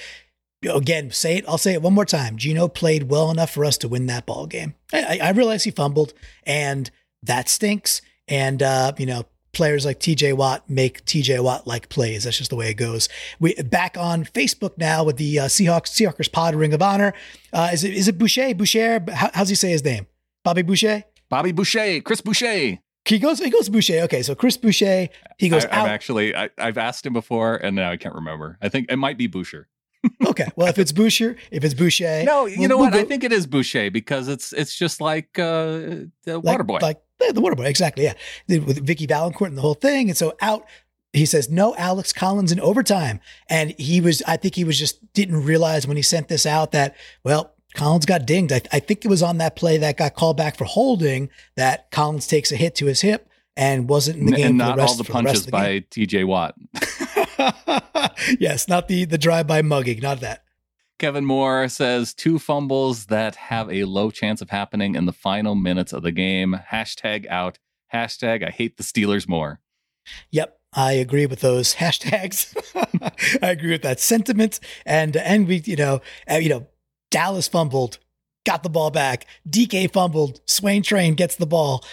[SPEAKER 1] Again, say it. I'll say it one more time. Geno played well enough for us to win that ball game. I, I I realize he fumbled, and that stinks. And uh, you know, players like TJ Watt make TJ Watt like plays. That's just the way it goes. We back on Facebook now with the uh, Seahawks Seahawkers Pod Ring of Honor. Uh, is it is it Boucher? Boucher? How, how's he say his name? Bobby Boucher.
[SPEAKER 2] Bobby Boucher, Chris Boucher.
[SPEAKER 1] He goes. He goes Boucher. Okay, so Chris Boucher. He goes
[SPEAKER 2] I,
[SPEAKER 1] out.
[SPEAKER 2] I've actually I, I've asked him before and now I can't remember. I think it might be Boucher. (laughs)
[SPEAKER 1] okay, well, if it's Boucher, if it's Boucher,
[SPEAKER 2] No, you
[SPEAKER 1] we'll-
[SPEAKER 2] know
[SPEAKER 1] we'll
[SPEAKER 2] what? I think it is Boucher because it's it's just like uh, the
[SPEAKER 1] like,
[SPEAKER 2] Waterboy.
[SPEAKER 1] Like the Waterboy, exactly. Yeah. With Vicki Vallencourt and the whole thing. And so out, he says, no Alex Collins in overtime. And he was, I think he was just didn't realize when he sent this out that, well, Collins got dinged. I, I think it was on that play that got called back for holding that Collins takes a hit to his hip and wasn't in the game
[SPEAKER 2] and not
[SPEAKER 1] the rest,
[SPEAKER 2] all the punches
[SPEAKER 1] the
[SPEAKER 2] by TJ Watt. (laughs)
[SPEAKER 1] yes, not the the drive by mugging, not that.
[SPEAKER 2] Kevin Moore says two fumbles that have a low chance of happening in the final minutes of the game. Hashtag out. Hashtag I hate the Steelers more.
[SPEAKER 1] Yep, I agree with those (laughs) hashtags. (laughs) I agree with that sentiment. And and we, you know, uh, you know, Dallas fumbled, got the ball back. DK fumbled. Swain Train gets the ball.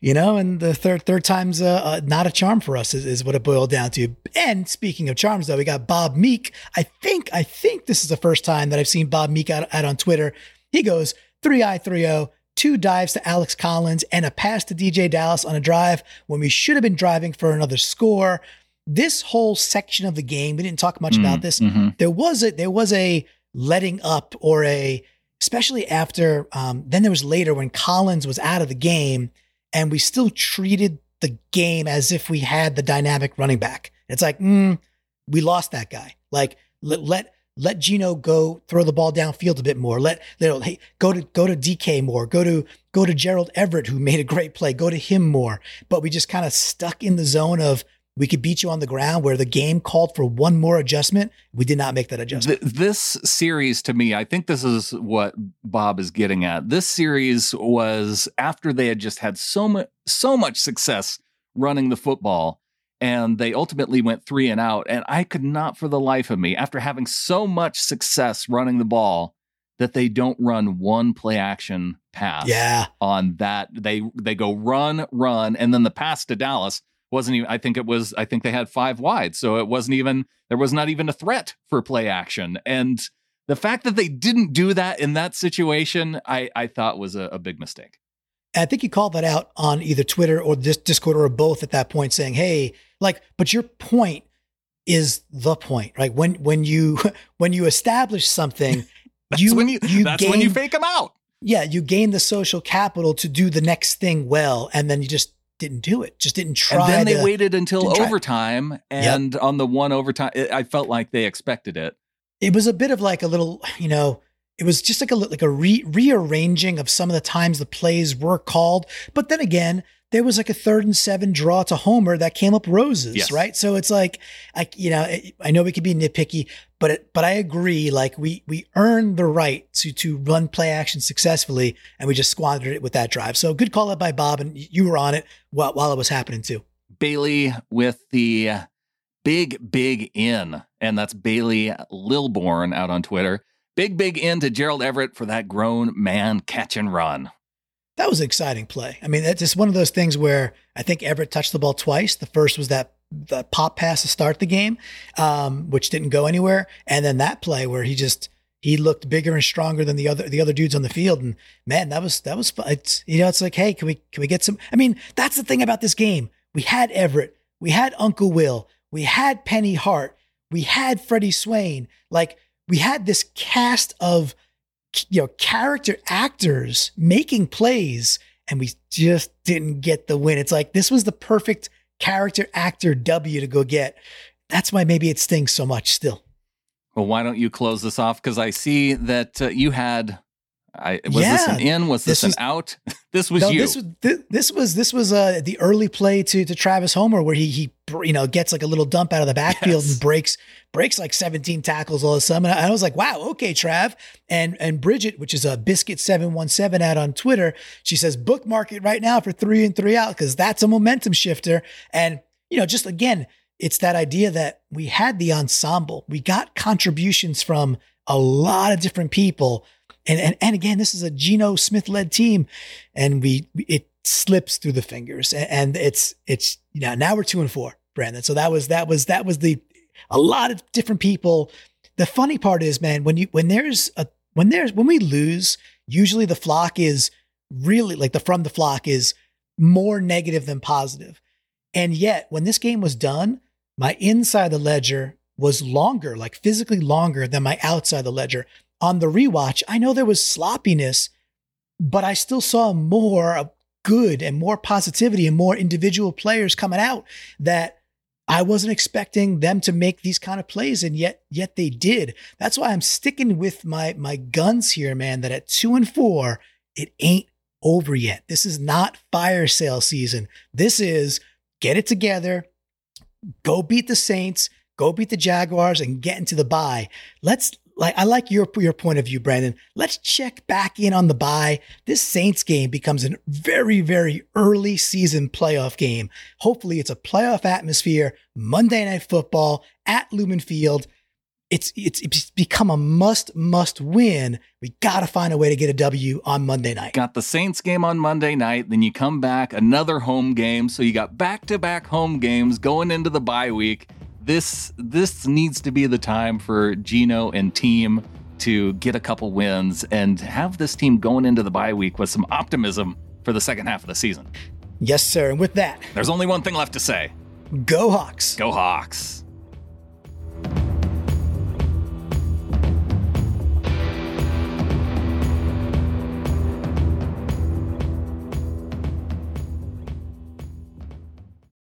[SPEAKER 1] You know, and the third third time's uh, uh, not a charm for us is, is what it boiled down to. And speaking of charms, though, we got Bob Meek. I think I think this is the first time that I've seen Bob Meek out, out on Twitter. He goes three I three O, two dives to Alex Collins, and a pass to DeeJay Dallas on a drive when we should have been driving for another score. This whole section of the game, we didn't talk much about this
[SPEAKER 2] Mhm.
[SPEAKER 1] there was a there was a letting up or a especially after um, then there was later when Collins was out of the game and we still treated the game as if we had the dynamic running back. It's like mm, we lost that guy. Like let let let Geno go throw the ball downfield a bit more. Let you know, hey, go to go to DK more. Go to go to Gerald Everett who made a great play. Go to him more. But we just kind of stuck in the zone of we could beat you on the ground where the game called for one more adjustment. We did not make that adjustment.
[SPEAKER 2] Th- this series to me, I think this is what Bob is getting at. This series was after they had just had so much so much success running the football and they ultimately went 3 and out and I could not for the life of me after having so much success running the ball that they don't run one play action pass
[SPEAKER 1] yeah.
[SPEAKER 2] on that they they go run run and then the pass to Dallas wasn't even I think it was I think they had five wide so it wasn't even there was not even a threat for play action and the fact that they didn't do that in that situation I I thought was a, a big mistake.
[SPEAKER 1] I think you called that out on either Twitter or this Discord or both at that point, saying, "Hey, like, but your point is the point, right? When when you (laughs) when you establish something, (laughs)
[SPEAKER 2] That's
[SPEAKER 1] you
[SPEAKER 2] when you,
[SPEAKER 1] you
[SPEAKER 2] that's when you fake them out.
[SPEAKER 1] yeah, you gain the social capital to do the next thing well, and then you just didn't do it. Just didn't try.
[SPEAKER 2] And then they
[SPEAKER 1] to-
[SPEAKER 2] waited until overtime and on the one overtime it, I felt like they expected it.
[SPEAKER 1] it was a bit of like a little, you know, it was just like a like a re- rearranging of some of the times the plays were called. But then again, there was like a third and seven draw to Homer that came up roses,
[SPEAKER 2] Yes.
[SPEAKER 1] right? So it's like, I you know, I know we could be nitpicky, but it, but I agree. Like we we earned the right to to run play action successfully, and we just squandered it with that drive. So good call out by Bob, and you were on it while while it was happening too.
[SPEAKER 2] Bailey with the big, big in. And that's Bailey Lilborn out on Twitter. Big, big end to Gerald Everett for that grown man catch and run.
[SPEAKER 1] That was an exciting play. I mean, that's just one of those things where I think Everett touched the ball twice. The first was that the pop pass to start the game, um, which didn't go anywhere, and then that play where he just he looked bigger and stronger than the other the other dudes on the field. And man, that was that was fun. It's you know, it's like, hey, can we can we get some? I mean, that's the thing about this game. We had Everett, we had Uncle Will, we had Penny Hart, we had Freddie Swain. Like we had this cast of you know character actors making plays and we just didn't get the win it's like this was the perfect character actor w to go get that's why maybe it stings so much still
[SPEAKER 2] Well, why don't you close this off? Because I see that uh, you had. I, was this an in? Was this,
[SPEAKER 1] This was-
[SPEAKER 2] an out? (laughs) this was
[SPEAKER 1] no,
[SPEAKER 2] you.
[SPEAKER 1] this was thi- this was this was uh the early play to to Travis Homer where he he you know gets like a little dump out of the backfield
[SPEAKER 2] Yes.
[SPEAKER 1] and breaks breaks like 17 tackles all of a sudden. And I was like, wow, okay, Trav. And and Bridget, which is a biscuit 717 out on Twitter, she says bookmark it right now for three and three out because that's a momentum shifter. And you know, just again, it's that idea that we had the ensemble, we got contributions from a lot of different people. And, and, and again, this is a Geno Smith led team and we, it slips through the fingers and, it's, it's, you know, now we're two and four, Brandon. So that was, that was, that was the, a lot of different people. The funny part is, man, when you, when there's a, when there's, when we lose, usually the flock is really like the from the flock is more negative than positive. And yet, when this game was done, my inside the ledger was longer, like physically longer than my outside the ledger. On the rewatch, I know there was sloppiness, but I still saw more good and more positivity and more individual players coming out that I wasn't expecting them to make these kind of plays, and yet yet they did. That's why I'm sticking with my my guns here, man. That at two and four, it ain't over yet. This is not fire sale season. This is get it together, go beat the Saints, go beat the Jaguars, and get into the bye. Let's like I like your your point of view, Brandon. Let's check back in on the bye. This Saints game becomes a very very early season playoff game. Hopefully, it's a playoff atmosphere. Monday Night Football at Lumen Field. It's it's it's become a must must win. We got to find a way to get a W on Monday night.
[SPEAKER 2] got the Saints game on Monday night, then you come back another home game, so you got back-to-back home games going into the bye week. This this needs to be the time for Geno and team to get a couple wins and have this team going into the bye week with some optimism for the second half of the season.
[SPEAKER 1] Yes, sir. And with that,
[SPEAKER 2] There's only one thing left to say.
[SPEAKER 1] go Hawks.
[SPEAKER 2] Go Hawks.